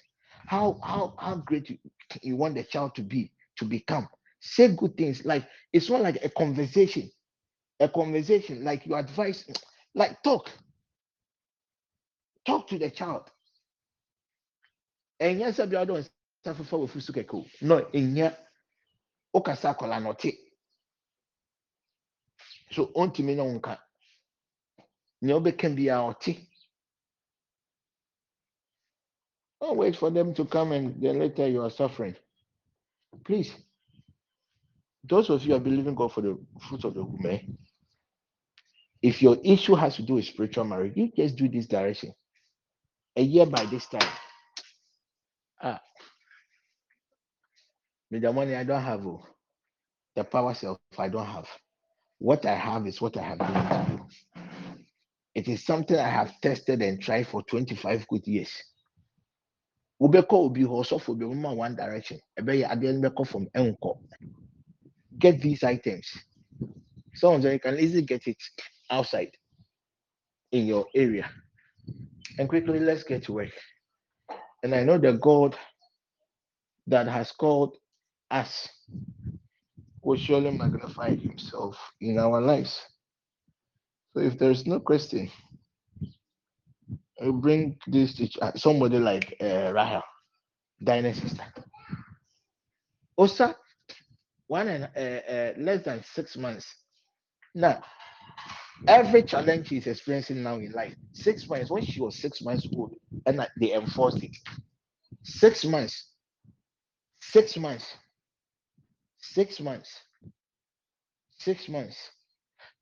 How how how great you, you want the child to be to become. Say good things. Like it's not like a conversation. A conversation like you advise, like talk. Talk to the child. And yes, I don't suffer for fusukeku. No, in here, note. So on to me no unka. Nyobe can be our tea. Don't wait for them to come and then later you are suffering. Please, those of you who are believing God for the fruit of the womb, eh, if your issue has to do with spiritual marriage, you just do this direction. A year by this time. Ah, with the money I don't have, oh, the power self I don't have. What I have is what I have given to you. It is something I have tested and tried for 25 good years. obi hɔ ɔsɔfo bi ɔmoma one direction ɛbɛyɛ adeɛ no bɛkɔ from ɛnkɔ get these items. So you can easily get it outside in your area. And quickly let's get to work. And i know the god that has called us will surely magnify himself in our lives. So if there's no question we bring this to somebody like uh, Rahel, Dinah's sister. Osa, one and uh, uh, less than six months. Now, every challenge she's experiencing now in life, six months, when she was six months old, and they enforced it. Six months, six months, six months, six months.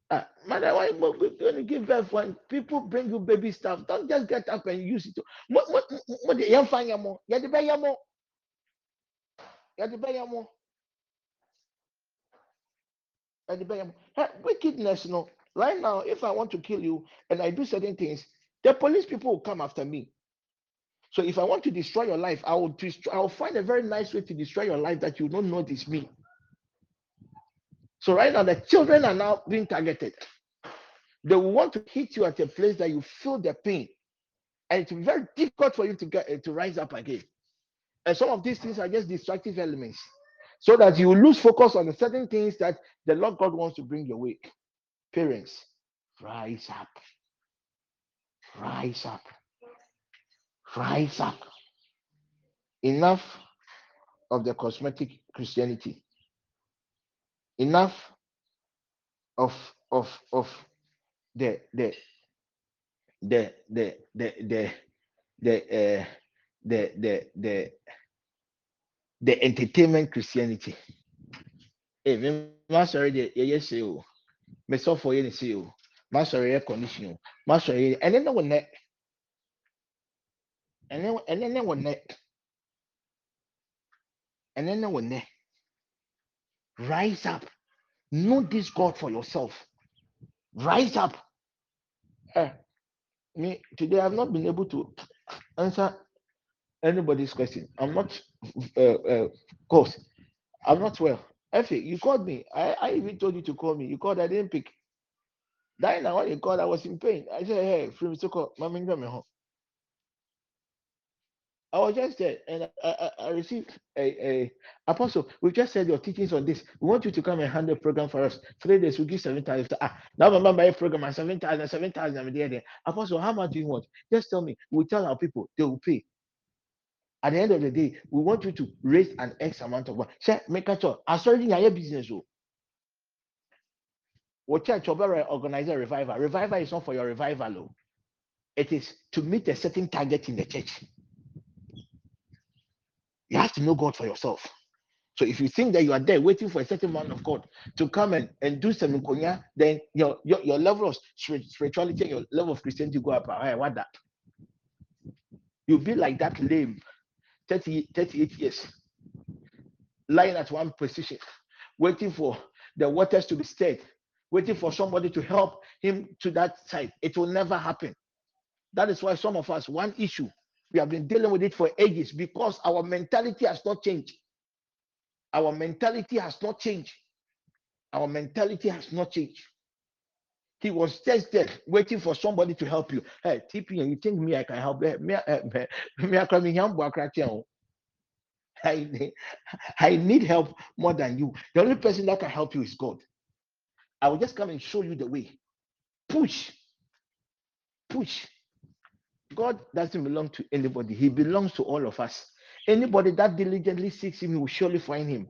Uh, mother, why you going to give birth when people bring you baby stuff? Don't just get up and use it. What what what the young fan yamo? Ya the bay yamo? Ya the bay yamo? Ya the Wickedness, no. Right now, if I want to kill you and I do certain things, the police people will come after me. So if I want to destroy your life, I will destroy, I will find a very nice way to destroy your life that you don't notice me. So right now, the children are now being targeted. They will want to hit you at a place that you feel the pain, and it's very difficult for you to get uh, to rise up again. And some of these things are just destructive elements, so that you lose focus on the certain things that the Lord God wants to bring your way. Parents, rise up, rise up, rise up. Enough of the cosmetic Christianity. Enough of of of the the the the the the the uh, the the the the entertainment Christianity. Hey, me ma sorry the yes you. Me so for you see you. Ma sorry air condition. Ma sorry and then one net. And then and then one net. And then one net. Rise up. Know this God for yourself. Rise up. Eh, me today I've not been able to answer anybody's question. I'm not, uh, uh, course, I'm not well. Effie, you called me. I, I even told you to call me. You called, I didn't pick. Diana, when you called, I was in pain. I said, hey, free so call, mommy, come home. I was just there and I, I, I received a, a apostle. We've just said your teachings on this. We want you to come and handle program for us. Three days, we give seven thousand. Ah, now my my program and seven thousand, seven thousand. I'm there, there. Apostle, how much do you want? Just tell me. We tell our people they will pay. At the end of the day, we want you to raise an X amount of money. Say, make a choice. I started in your business. oh. What church or organize a revival? Revival is not for your revival. oh. It is to meet a certain target in the church. You have to know God for yourself. So if you think that you are there waiting for a certain man of God to come and, and do some nkonya, then your, your your level of spirituality your level of Christianity go up. Hey, what that? You'll be like that lame 30, 38 years, lying at one position, waiting for the waters to be stirred, waiting for somebody to help him to that side. It will never happen. That is why some of us, one issue, we have been dealing with it for ages because our mentality has not changed. Our mentality has not changed. Our mentality has not changed. He was just there waiting for somebody to help you. Hey, TP, you think me I can help? Eh. I I need help more than you. The only person that can help you is God. I will just come and show you the way. Push, push. God doesn't belong to anybody, He belongs to all of us. Anybody that diligently seeks Him, He will surely find Him.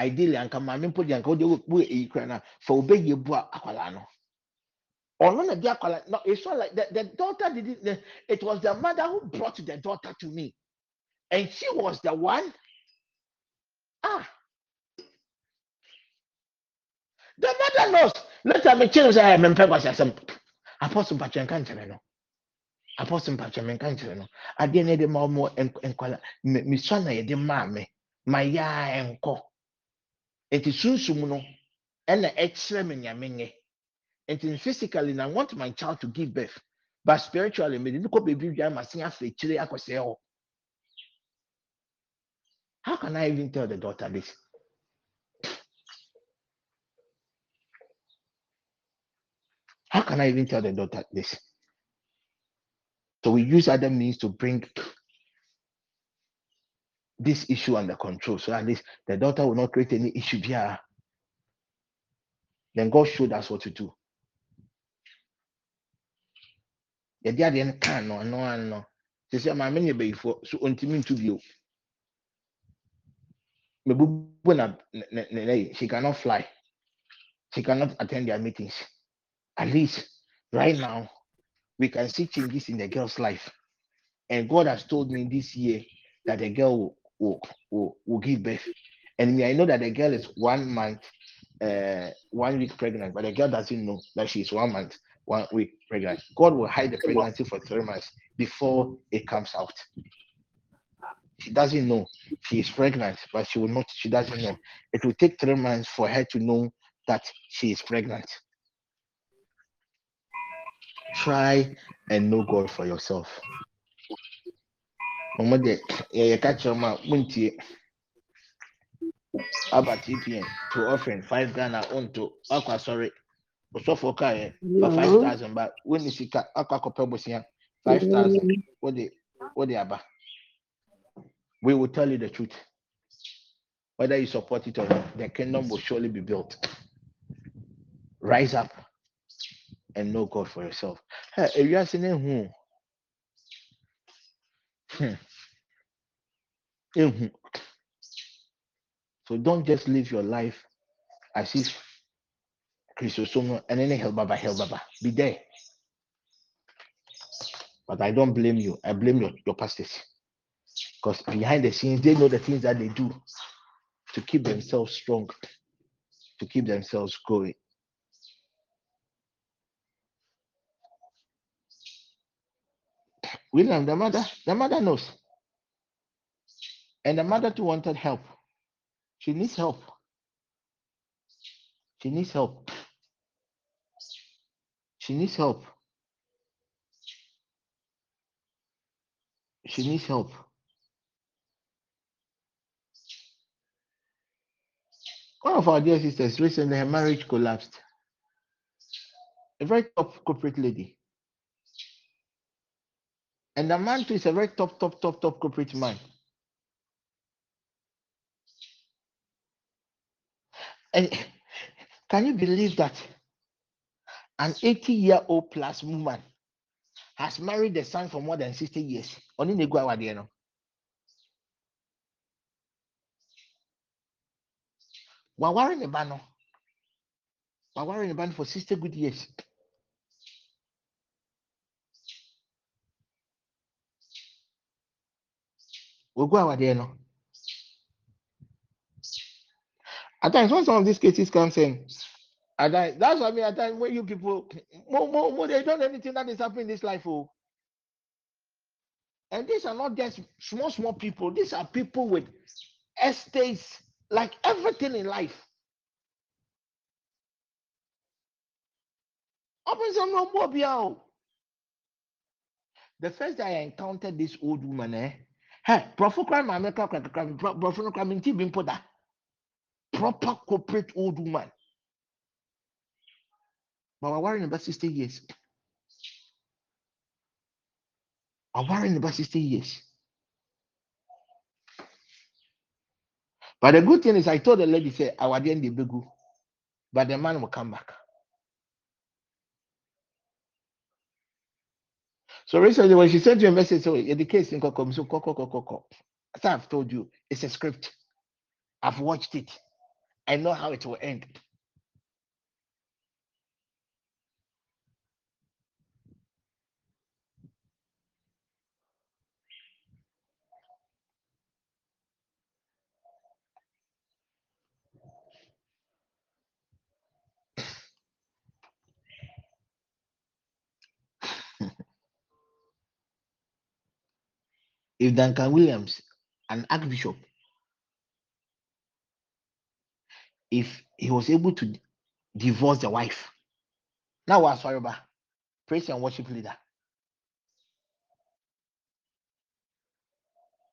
Ideally, anka maame mpo de anka wode wo eyi kura na fa obɛyɛ bu akwalaa no. Ɔno na di akwalaa no. It's not like the, the daughter did it. the- It was the mother who brought the daughter to me, and she was the one. Ah, the mother knows. Later, me change say, "Me mpɛ kwasi asɛm." Apostle mpatwa nka nkyɛn no. Apostle mpatwa me nka nkyɛn no. Adeɛ na yɛde ma ɔmo nk- nkwalaa. Me me sua na yɛde maa me. Ma yaa nkɔ. Eti sunsun no, ɛna ɛkyerɛ me nea menyɛ. Nti physically, I want my child to give birth, but spiritually, me didn't kɔ baby dwan ma se afɛ kyerɛ akɔsɛɛ hɔ. How can I even tell the daughter this? How can I even tell the daughter this? So we use other means to bring this issue under control. So at least the daughter will not create any issue here. Then God showed us what to do. Yɛde adeɛ no kaa no bɛyifoɔ so ontimi ntu bio. Mebubu na she cannot fly. She cannot attend their meetings. At least right now we can see changes in the girl's life. And God has told me this year that the girl will, will, will, will give birth. And I know that the girl is one month, uh, one week pregnant, but the girl doesn't know that she is one month, one week pregnant. God will hide the pregnancy for three months before it comes out. She doesn't know she is pregnant, but she will not, she doesn't know. It will take three months for her to know that she is pregnant. Try and know God for yourself. Mama de yɛyɛ ka kyerɛ mu a montie aba tpn to offering five ghana onto akɔ asɔre ɔsɔfoɔ kaeɛ eh, fa five thousand ba wonni sika akɔ akɔpɛ bosia five thousand. Wode wode aba we will tell you the truth. Whether you support it or not the kingdom will surely be built. Rise up and know god for yourself. Hey, ewiase no ehu o. Hmm. so don't just live your life as if Christosom and any hell baba hell baba be there But I don't blame you. I blame your, your pastors. Because behind the scenes, they know the things that they do to keep themselves strong, to keep themselves going. William, the mother, the mother knows. And the mother too wanted help. She needs help. She needs help. She needs help. She needs help. One of our dear sisters recently, her marriage collapsed. A very top corporate lady. And the man too is a very top, top, top, top corporate man. And can you believe that an 80 year old plus woman has married the son for more than 60 years? Oni ne gu awadeɛ no. Waware ne ba no. Waware ne ba no for 60 good years. Ogu awadeɛ no. At times, when some of these cases comes in, at times, that's what I mean. At times, when you people, more, more, more, they don't anything that is happening in this life, oh. And these are not just small, small people. These are people with estates, like everything in life. Happens on no more. The first day I encountered this old woman, eh? Hey, Prophet Kwan Mameka Prophet Kwan Minti Bimpoda. Proper corporate old woman. But we're worrying about 60 years. We're worrying about 60 years. But the good thing is, I told the lady, say, I was the begu, but the man will come back. So recently, when she sent you a message, so in the case in Kokom, so Koko Koko Koko, as I've told you, it's a script. I've watched it. I know how it will end. If Duncan Williams, an archbishop, if he was able to divorce the wife, now what's forever? Praise and worship leader,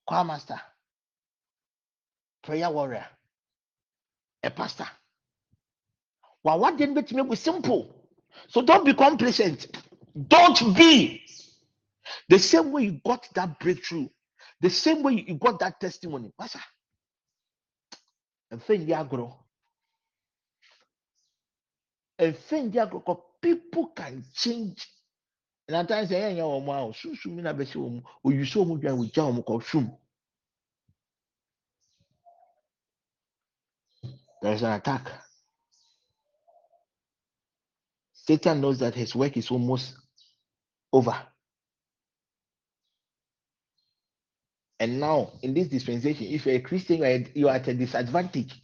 choir master, prayer warrior, a pastor. Well, what didn't make me simple? So don't be complacent. Don't be the same way you got that breakthrough, the same way you got that testimony. And thing grow. And thing grow people can change. And at times, I know wow, so so me na be so or you so much with jam ko shum. There's an attack. Satan knows that his work is almost over. And now, in this dispensation, if you're a Christian, you are, at a disadvantage.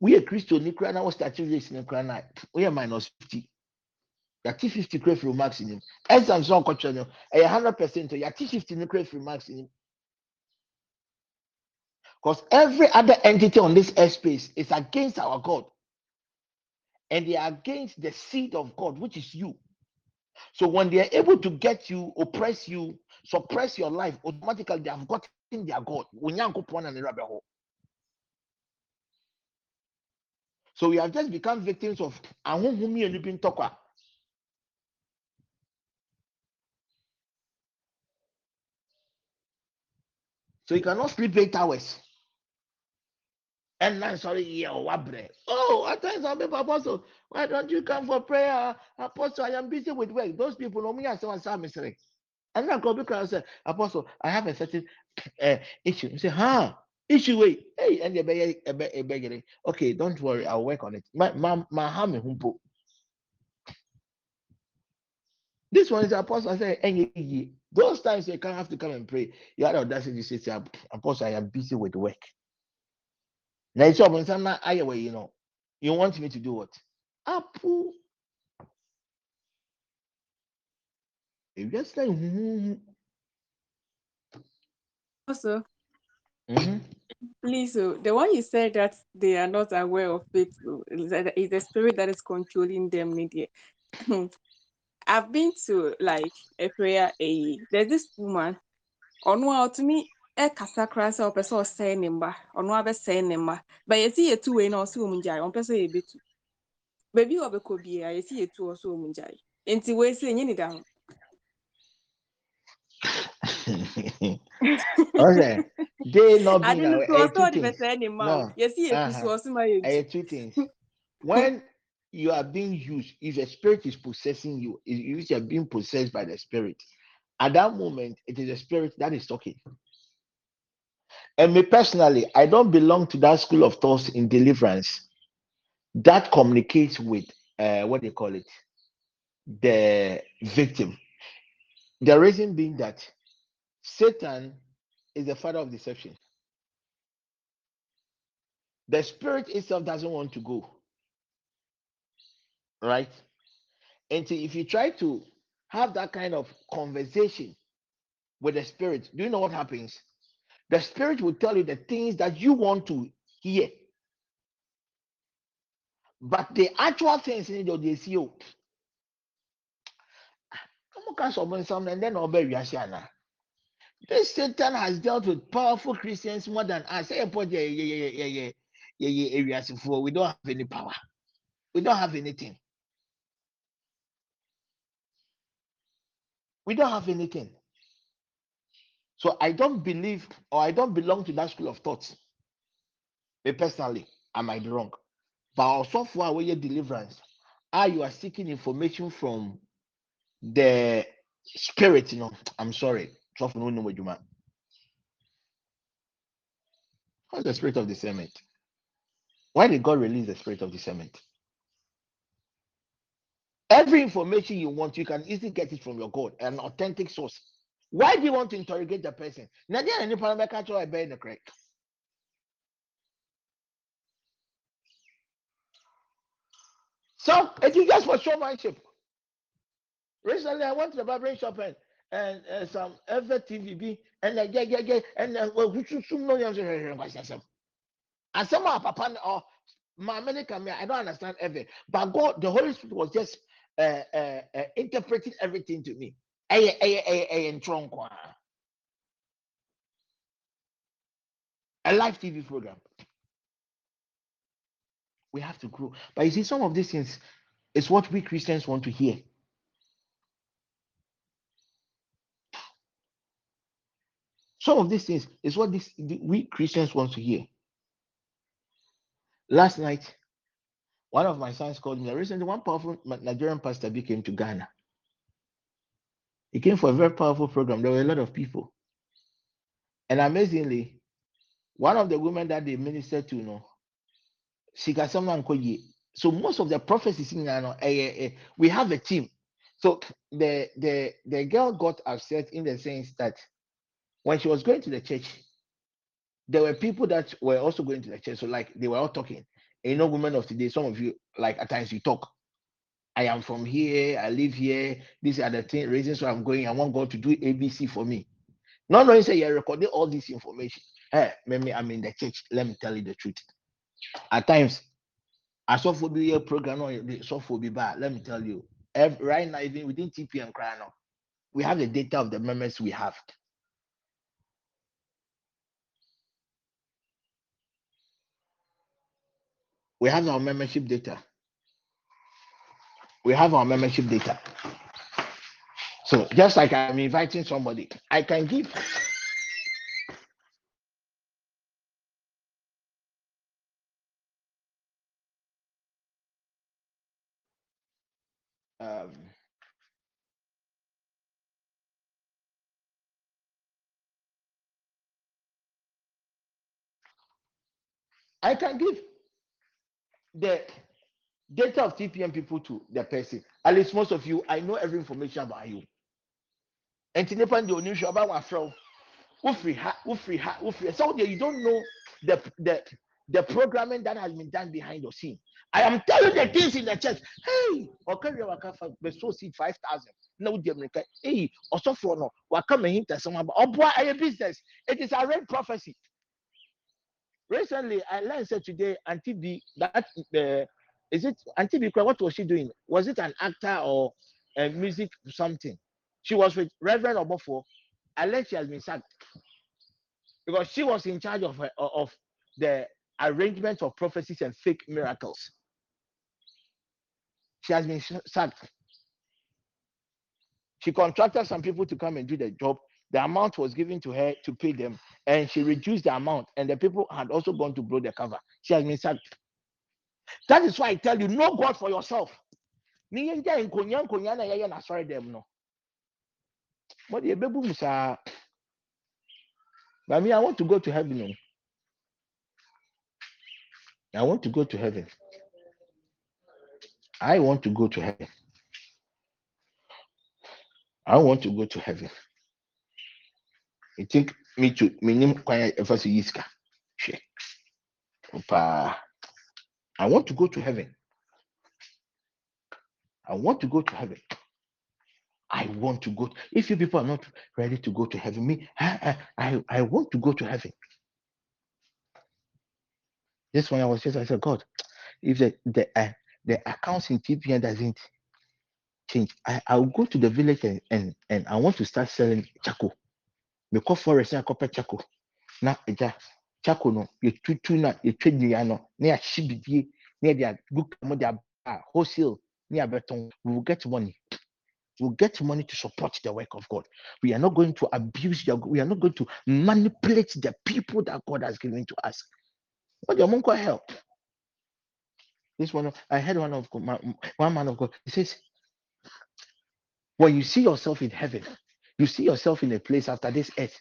We are Christian, Nikra now statutory Nikra we are minus 50. You're 50 credit remarks in him. As I'm so culture, a hundred percent, you're 50 credit remarks in him. Because every other entity on this airspace is against our God. And they are against the seed of God, which is you. So when they are able to get you, oppress you, suppress your life, automatically they have gotten their God. So we have just become victims of. So you cannot sleep eight hours. And then sorry, yeah, wabre. Oh, at times I'll be apostle. Why don't you come for prayer? Apostle, I am busy with work. Those people know me as someone saw mystery. And then go because I said, Apostle, I have a certain uh, issue. You say, huh? Issue wait. Hey, and you beg Okay, don't worry, I'll work on it. My my my humpo. This one is apostle. I hey, those times you can't have to come and pray. You had audacity to say, Apostle, I am busy with work. Now it's up on some way, you know. You want me to do what? Apple. If just like mm-hmm, Also, mm-hmm. please, oh, the one you said that they are not aware of it oh, is the spirit that is controlling them. Media. I've been to like a prayer. A there's this woman. On to me, ɛkasa koraa sɛ ɔpɛ sɛ ɔsɛe ne mba ɔno abɛsɛe ne mba ba yɛsi yɛtu wei na ɔsɛ ɔmu gyae ɔmpɛ sɛ yɛbɛtu baabi a ɔbɛkɔ biara yɛsi yɛtu ɔsɛ ɔmu gyae nti wei sɛ ɛnyɛ ne da ho Ɔsɛ they not being aware. ɛyɛ two things. No. man. Yes, he is ɛyɛ two things. When you are being used, if a spirit is possessing you, if you are being possessed by the spirit, at that moment it is a spirit that is talking. And me personally, I don't belong to that school of thoughts in deliverance that communicates with uh, what they call it, the victim. The reason being that Satan is the father of deception. The spirit itself doesn't want to go, right? And so if you try to have that kind of conversation with the spirit, do you know what happens? The spirit will tell you the things that you want to hear, but the actual things in it, they see you. Come on, cast upon some and then. This Satan has dealt with powerful Christians more than us. We don't have any power. We don't have anything. We don't have anything. So I don't believe or I don't belong to that school of thoughts. Me personally, I might be wrong. But also for our deliverance, are you are seeking information from the spirit, you know. I'm sorry. What's the spirit of discernment? Why did God release the spirit of discernment? Every information you want, you can easily get it from your God, an authentic source. Why do you want to interrogate the person? There any parameter catch or in the crack. So it is just for showmanship. Recently, I went to the barbering shop and and uh, some TVB and like yeah yeah yeah and uh, well who should know you and some of papa or my American I don't understand ever but God the Holy Spirit was just uh, uh, uh, interpreting everything to me. Ɛyɛ- ɛyɛ- ɛyɛ- ɛyɛ ntwerɛ nko. A live TV program. We have to grow. But you see, some of these things is what we Christians want to hear. Some of these things is what this we Christians want to hear. Last night, one of my sons called me. Recently, one powerful Nigerian pastor came to Ghana. He came for a very powerful program. There were a lot of people. And amazingly, one of the women that they ministered to, you know, she got someone called Ye. So most of the prophecies in Ghana, we have a team. So the the the girl got upset in the sense that when she was going to the church, there were people that were also going to the church. So like they were all talking. And you know, women of today, some of you like at times you talk. I am from here, I live here. These are the thing, reasons why I'm going. I want God to do ABC for me. No, no, knowing say you're recording all this information. Eh, hey, maybe I'm in the church. Let me tell you the truth. At times, I saw for be program or the software be bad. Let me tell you. ev- right now, even within TPM cry now, we have the data of the members we have. We have our membership data. We have our membership data. So just like I'm inviting somebody, I can give um, I can give the data of TPM people to the person. At least most of you, I know every information about you. And to depend on you about my friend, free ha, free. So you don't know the the the programming that has been done behind the scene. I am telling the things in the church. Hey, okay, you waka for the so seed five thousand. No, dear America. Hey, also for no, waka me hint someone. Oh boy, a business. It is a red prophecy. Recently, I learned today, Auntie B, that uh, is it Auntie B, what was she doing? Was it an actor or a music something? She was with Reverend Obofour. Learned she has been sacked because she was in charge of, uh, of the arrangement of prophecies and fake miracles. She has been sacked. She contracted some people to come and do the job. the amount was given to her to pay them, and she reduced the amount, and the people had also gone to blow the cover. She has been sacked. That is why I tell you, know God for yourself. Ni yɛn gya nkonya nkonya na yɛyɛ no. Wɔde ebebu mu. But me, I want to go to heaven. oh. I want to go to heaven. I want to go to heaven. I want to go to heaven. You think me too? Me nim kwanya efa so yiska. Hwɛ. Opa. I want to go to heaven. I want to go to heaven. I want to go. If you people are not ready to go to heaven, me, I, I, I, I want to go to heaven. This one I was just, I said, God, if the the uh, the accounts in TPN doesn't change, I, I'll go to the village and, and and I want to start selling charcoal. Because forest na copper charcoal. Na charcoal no you tutu na you trade nnua no na ya shibidie na ya dia book mo dia wholesale. We will get money. We will get money to support the work of God. We are not going to abuse we are not going to manipulate the people that God has given to us. But your monk help? This one, I heard one of God- one man of God. He says, when you see yourself in heaven, you see yourself in a place after this earth,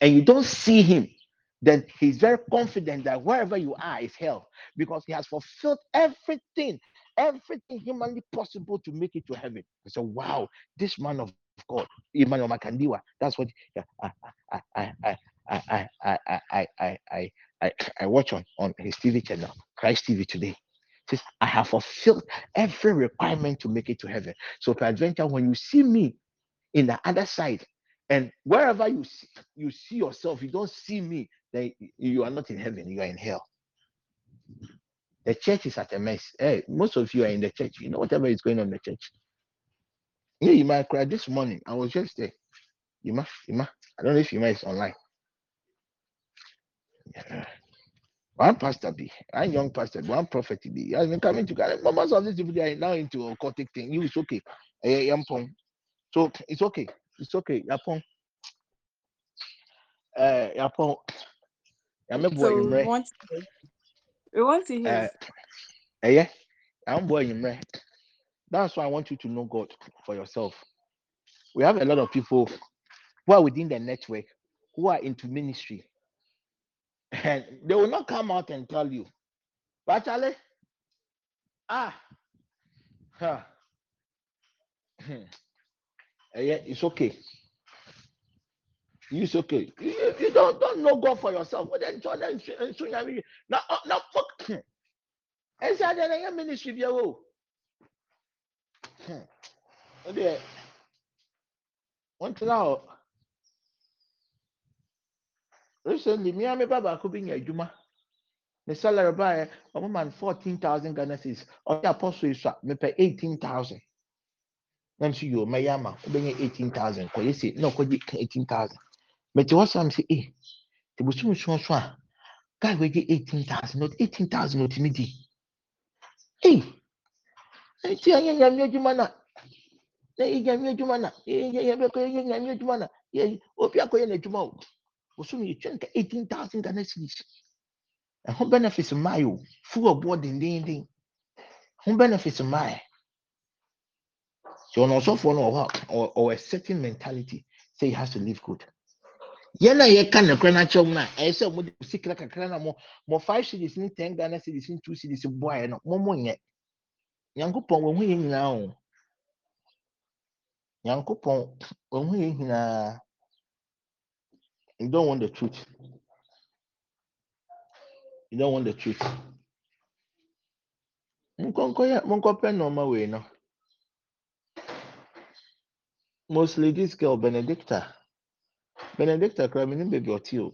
and you don't see him, then he's very confident that wherever you are is hell because he has fulfilled everything, everything humanly possible to make it to heaven. Said, wow, this man of God, Emmanuel Makandiwa, that's what I, I, I, I, I, I, I, I, I, I, I watch on, on his TV channel, Christ TV today. Says, I have fulfilled every requirement to make it to heaven. So, peradventure, when you see me in the other side, and wherever you see, you see yourself, you don't see me, then you are not in heaven, you are in hell. The church is at a mess. Hey, most of you are in the church. You know whatever is going on in the church. Yeah, you might cry this morning. I was just there. Yuma, Yuma. I don't know if Yuma is online. Yeah. One pastor be, one young pastor, one prophet be. Has been coming together. But most of these people are now into occultic thing. You it's okay. Eh, yampong. So it's okay. It's okay. Yapong. Uh, yapong. Boy So we want to hear. We want to hear. Yeah. I'm boy yumre. That's why I want you to know God for yourself. We have a lot of people who are within the network who are into ministry, and they will not come out and tell you. But Charlie, ah, huh. hmm, eh, yeah, it's okay. It's okay. You, you- you don't don't know God for yourself. Well, then them and soon you will- now uh, now fuck. And say then your ministry. Oh, dear. One thing now. Recently, me and my baba could be in Juma. The salary by a woman fourteen thousand Ghana cedis. Or the apostle is me pay eighteen thousand. Nam si yo my yama eighteen thousand. Ko yesi no di eighteen thousand. But hɔ sam say, e the bosom nson so a guy wɔgye eighteen thousand na eighteen thousand na otumi di e nti ɛyɛ nyame adwuma na na ɛyɛ nyame adwuma na ɛyɛ bɛkɔ ɛyɛ nyame adwuma na yɛ obi akɔyɛ n'adwuma o bosom yɛ twɛn ka eighteen thousand ghana cedis ɛho benefit mmaa o oh? full ɔboɔ dendenden ho benefit mmaa so ɔnà ɔsɔfoɔ no ɔwɔ a ɔwɔ a certain mentality say he has to live good yɛn a yɛka ne kora n'akyɛw mu na ɛyɛ sɛ mo de sikira kakra na mo mo five cedis ne ten ghana cedis ne two cedis boaeɛ no mo mo nyɛ. Nyankopɔn wɔn ho yɛ nyinaa o. Nyankopɔn wɔn ho yɛ nyinaa. You don't want the truth. You don't want the truth. Nkɔnkɔ yɛ nkɔpɛ nneɛma wei no. Mostly this girl benedicta benedicta mi ni baby ɔte o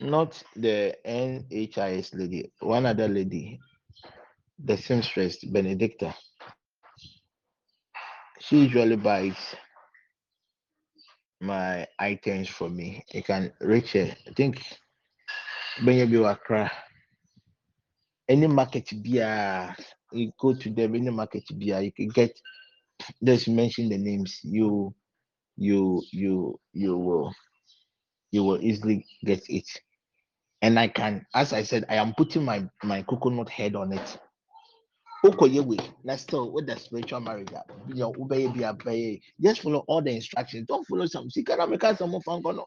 not the nhis lady one other lady the seamstress benedicta. She usually buys my items for me. You can reach her. I think any market biya you go to them any market biya you can get just mention the names. You you you you will you will easily get it. And I can, as I said, I am putting my my coconut head on it. Okoyewe, let's still with the spiritual marriage. you know, obey be obey. Just follow all the instructions. Don't follow some. See, can I make us some of no.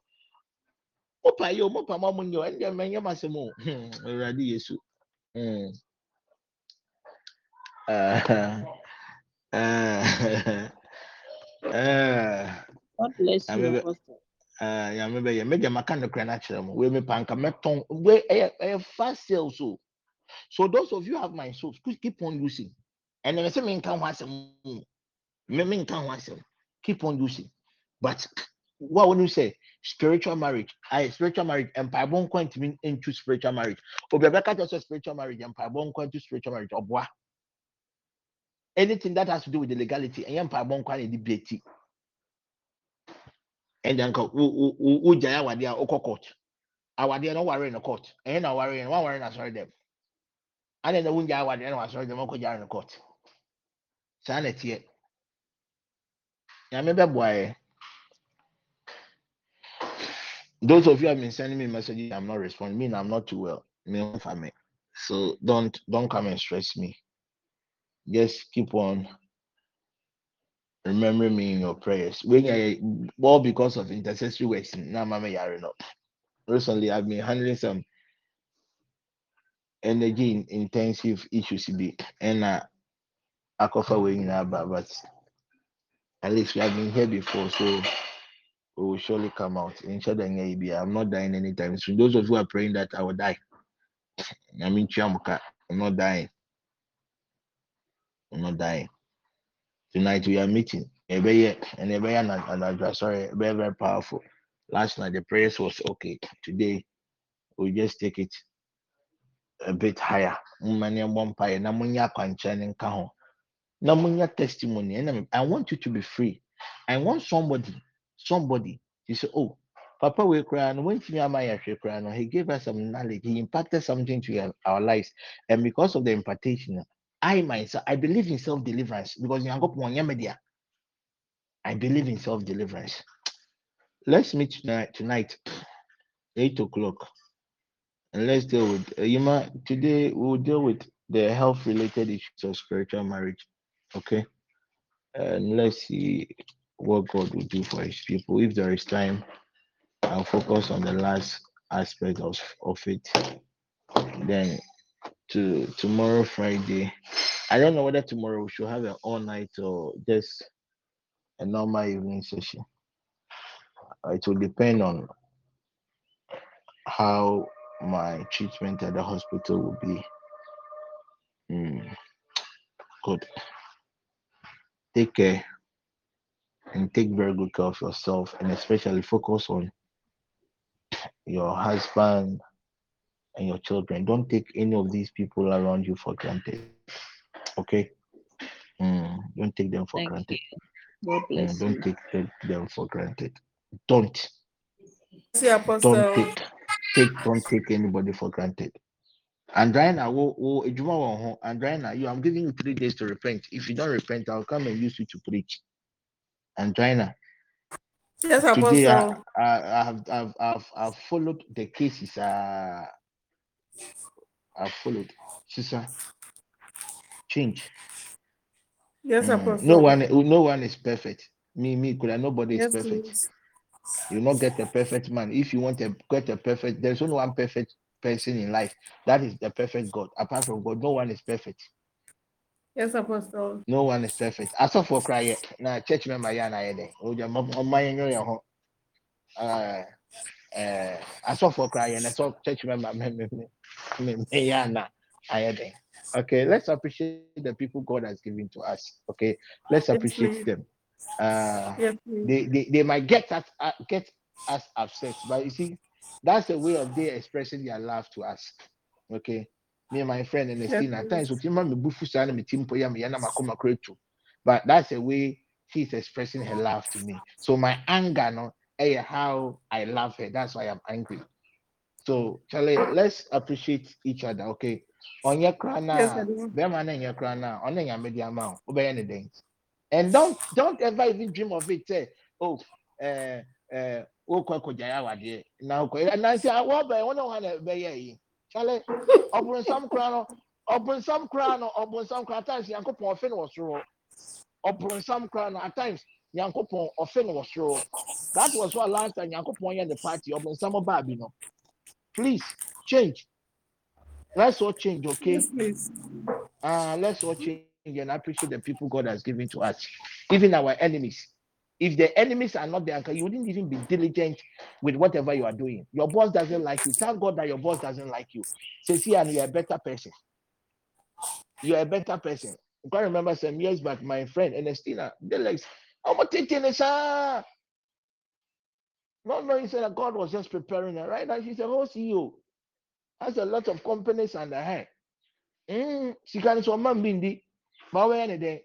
Opa yo, mopa mamu nyo, and then man, you must mo. Hmm, already yesu. Hmm. Uh, uh, uh, God bless you, remember- Apostle. uh, yeah, maybe yeah, maybe my kind of credit actually. We me panka meton. We a fast sale so. So those of you have my souls, please keep on using. And then I say me can want some. Me me can want some. Keep on using. But what would you say? Spiritual marriage. I spiritual marriage. Going to mean into spiritual marriage. Obiabeka just spiritual marriage. Empire born going to spiritual marriage. Obwa. Anything that has to do with the legality. And empire born going to debate. And then ko u u u jaya wadia oko court. Awadia no in the court. And na worry and one worry na sorry them. And then the wunja awadia no oko jaya in the court. Saa na tie. Nyame bɛboa Those of you have been sending me messages, I'm not responding. Me, I'm not too well. Me, own family. So don't don't come and stress me. Just keep on remembering me in your prayers. When I all because of intercessory works, now mama yare no. Recently, I've been handling some energy in- intensive issues be and uh way in but but at least we have been here before, so we will surely come out. Inshallah, I'm not dying anytime soon. Those of you are praying that I will die. I mean, Chiamuka, I'm not dying. I'm not dying. Tonight we are meeting. Ebeye and Ebeye and sorry, very, very powerful. Last night the prayers was okay. Today we just take it a bit higher. Mmanye mmɔ mpaeɛ na monyɛ akwankyerɛ ne nka. Na monyɛ testimony. I want you to be free. I want somebody, somebody to say, oh, Papa we cry and when Chinyama cry no, he gave us some knowledge. He impacted something to our lives. And because of the impartation, I myself, I believe in self-deliverance because Nyankopɔn ɔnyɛ me dea. I believe in self-deliverance. Let's meet tonight, tonight, eight o'clock, and let's deal with uh, Yuma. Today we'll deal with the health-related issues of spiritual marriage. Okay, and let's see what God will do for His people. If there is time, I'll focus on the last aspect of of it. Then to tomorrow, Friday. I don't know whether tomorrow we should have an all night or just a normal evening session. It will depend on how my treatment at the hospital will be. Mm, good. Take care and take very good care of yourself, and especially focus on your husband and your children. Don't take any of these people around you for granted. Okay? Mm, don't take them for Thank granted. you. Mm, don't you. take them- them for granted. Don't. See, don't take take don't take anybody for granted. Andrina, wo wo ejuma wɔ ho. Andrina, you I'm giving you three days to repent. If you don't repent, I'll come and use you to preach. Andrina, Yes, today I, Apostle. I, I have I've, I've I've followed the cases. Uh, I've followed. Sister, change. Yes, Mm, Apostle. No one no one is perfect. Me me could I? nobody is Yes, perfect. please. You not get a perfect man. If you want to get a perfect, there's only one perfect person in life. That is the perfect God. Apart from God, no one is perfect. Yes, Apostle. No one is perfect. As of for cry, now church member ya na yede. O ja mo my nyo ya ho. Uh uh as of for cry, and so church member me me me me me na ayede. Okay, let's appreciate the people God has given to us. Okay, let's appreciate them. Uh they, they they might get us uh, get us upset, but you see, that's a way of they expressing their love to us. Okay, me and my friend Ernestine at times, me bufu sana me timpo ya me yana makoma kretu, but that's a way she's expressing her love to me. So my anger, no, eh, how I love her. That's why I'm angry. So Charlie, let's appreciate each other. Okay, on your Yes, crown I do. Bema na your crown now, on your media amount, obey anything. And don't don't ever even dream of it. Say, oh, ɛɛ ɛɛ wokɔ akɔgya awadeɛ na wokɔ nansi awɔ bɛn wɔn na wɔn na bɛyɛ yi kyale ɔbɔnsam kora no ɔbɔnsam kora no ɔbɔnsam kora at times yankopɔn ɔfe no wɔ soro ɔbɔnsam kora no at times yankopɔn ɔfe no wɔ soro that was why last time yankopɔn yɛ the party ɔbɔnsam ɔbaa bi no please change let's all change okay. Yes, please. uh, let's all change and I appreciate the people God has given to us, even our enemies. If the enemies are not there, you wouldn't even be diligent with whatever you are doing. Your boss doesn't like you. Thank God that your boss doesn't like you. Say, see, and you're a better person. You're a better person. I can't remember some years back, my friend Ernestina, they're ah." Not knowing said that God was just preparing her. Right now, she's a whole CEO. Has a lot of companies under her. Mm, she can so man bindi,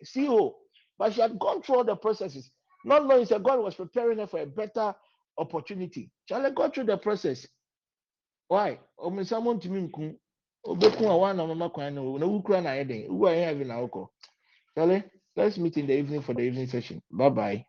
CEO, but she had gone through all the processes, not knowing that God was preparing her for a better opportunity. Shall I go through the process? Why? Someone to me nku, obekun awa na mama kwan na na wukura na yeden. Uwa yen having na oko. Shall I? Let's meet in the evening for the evening session. Bye bye.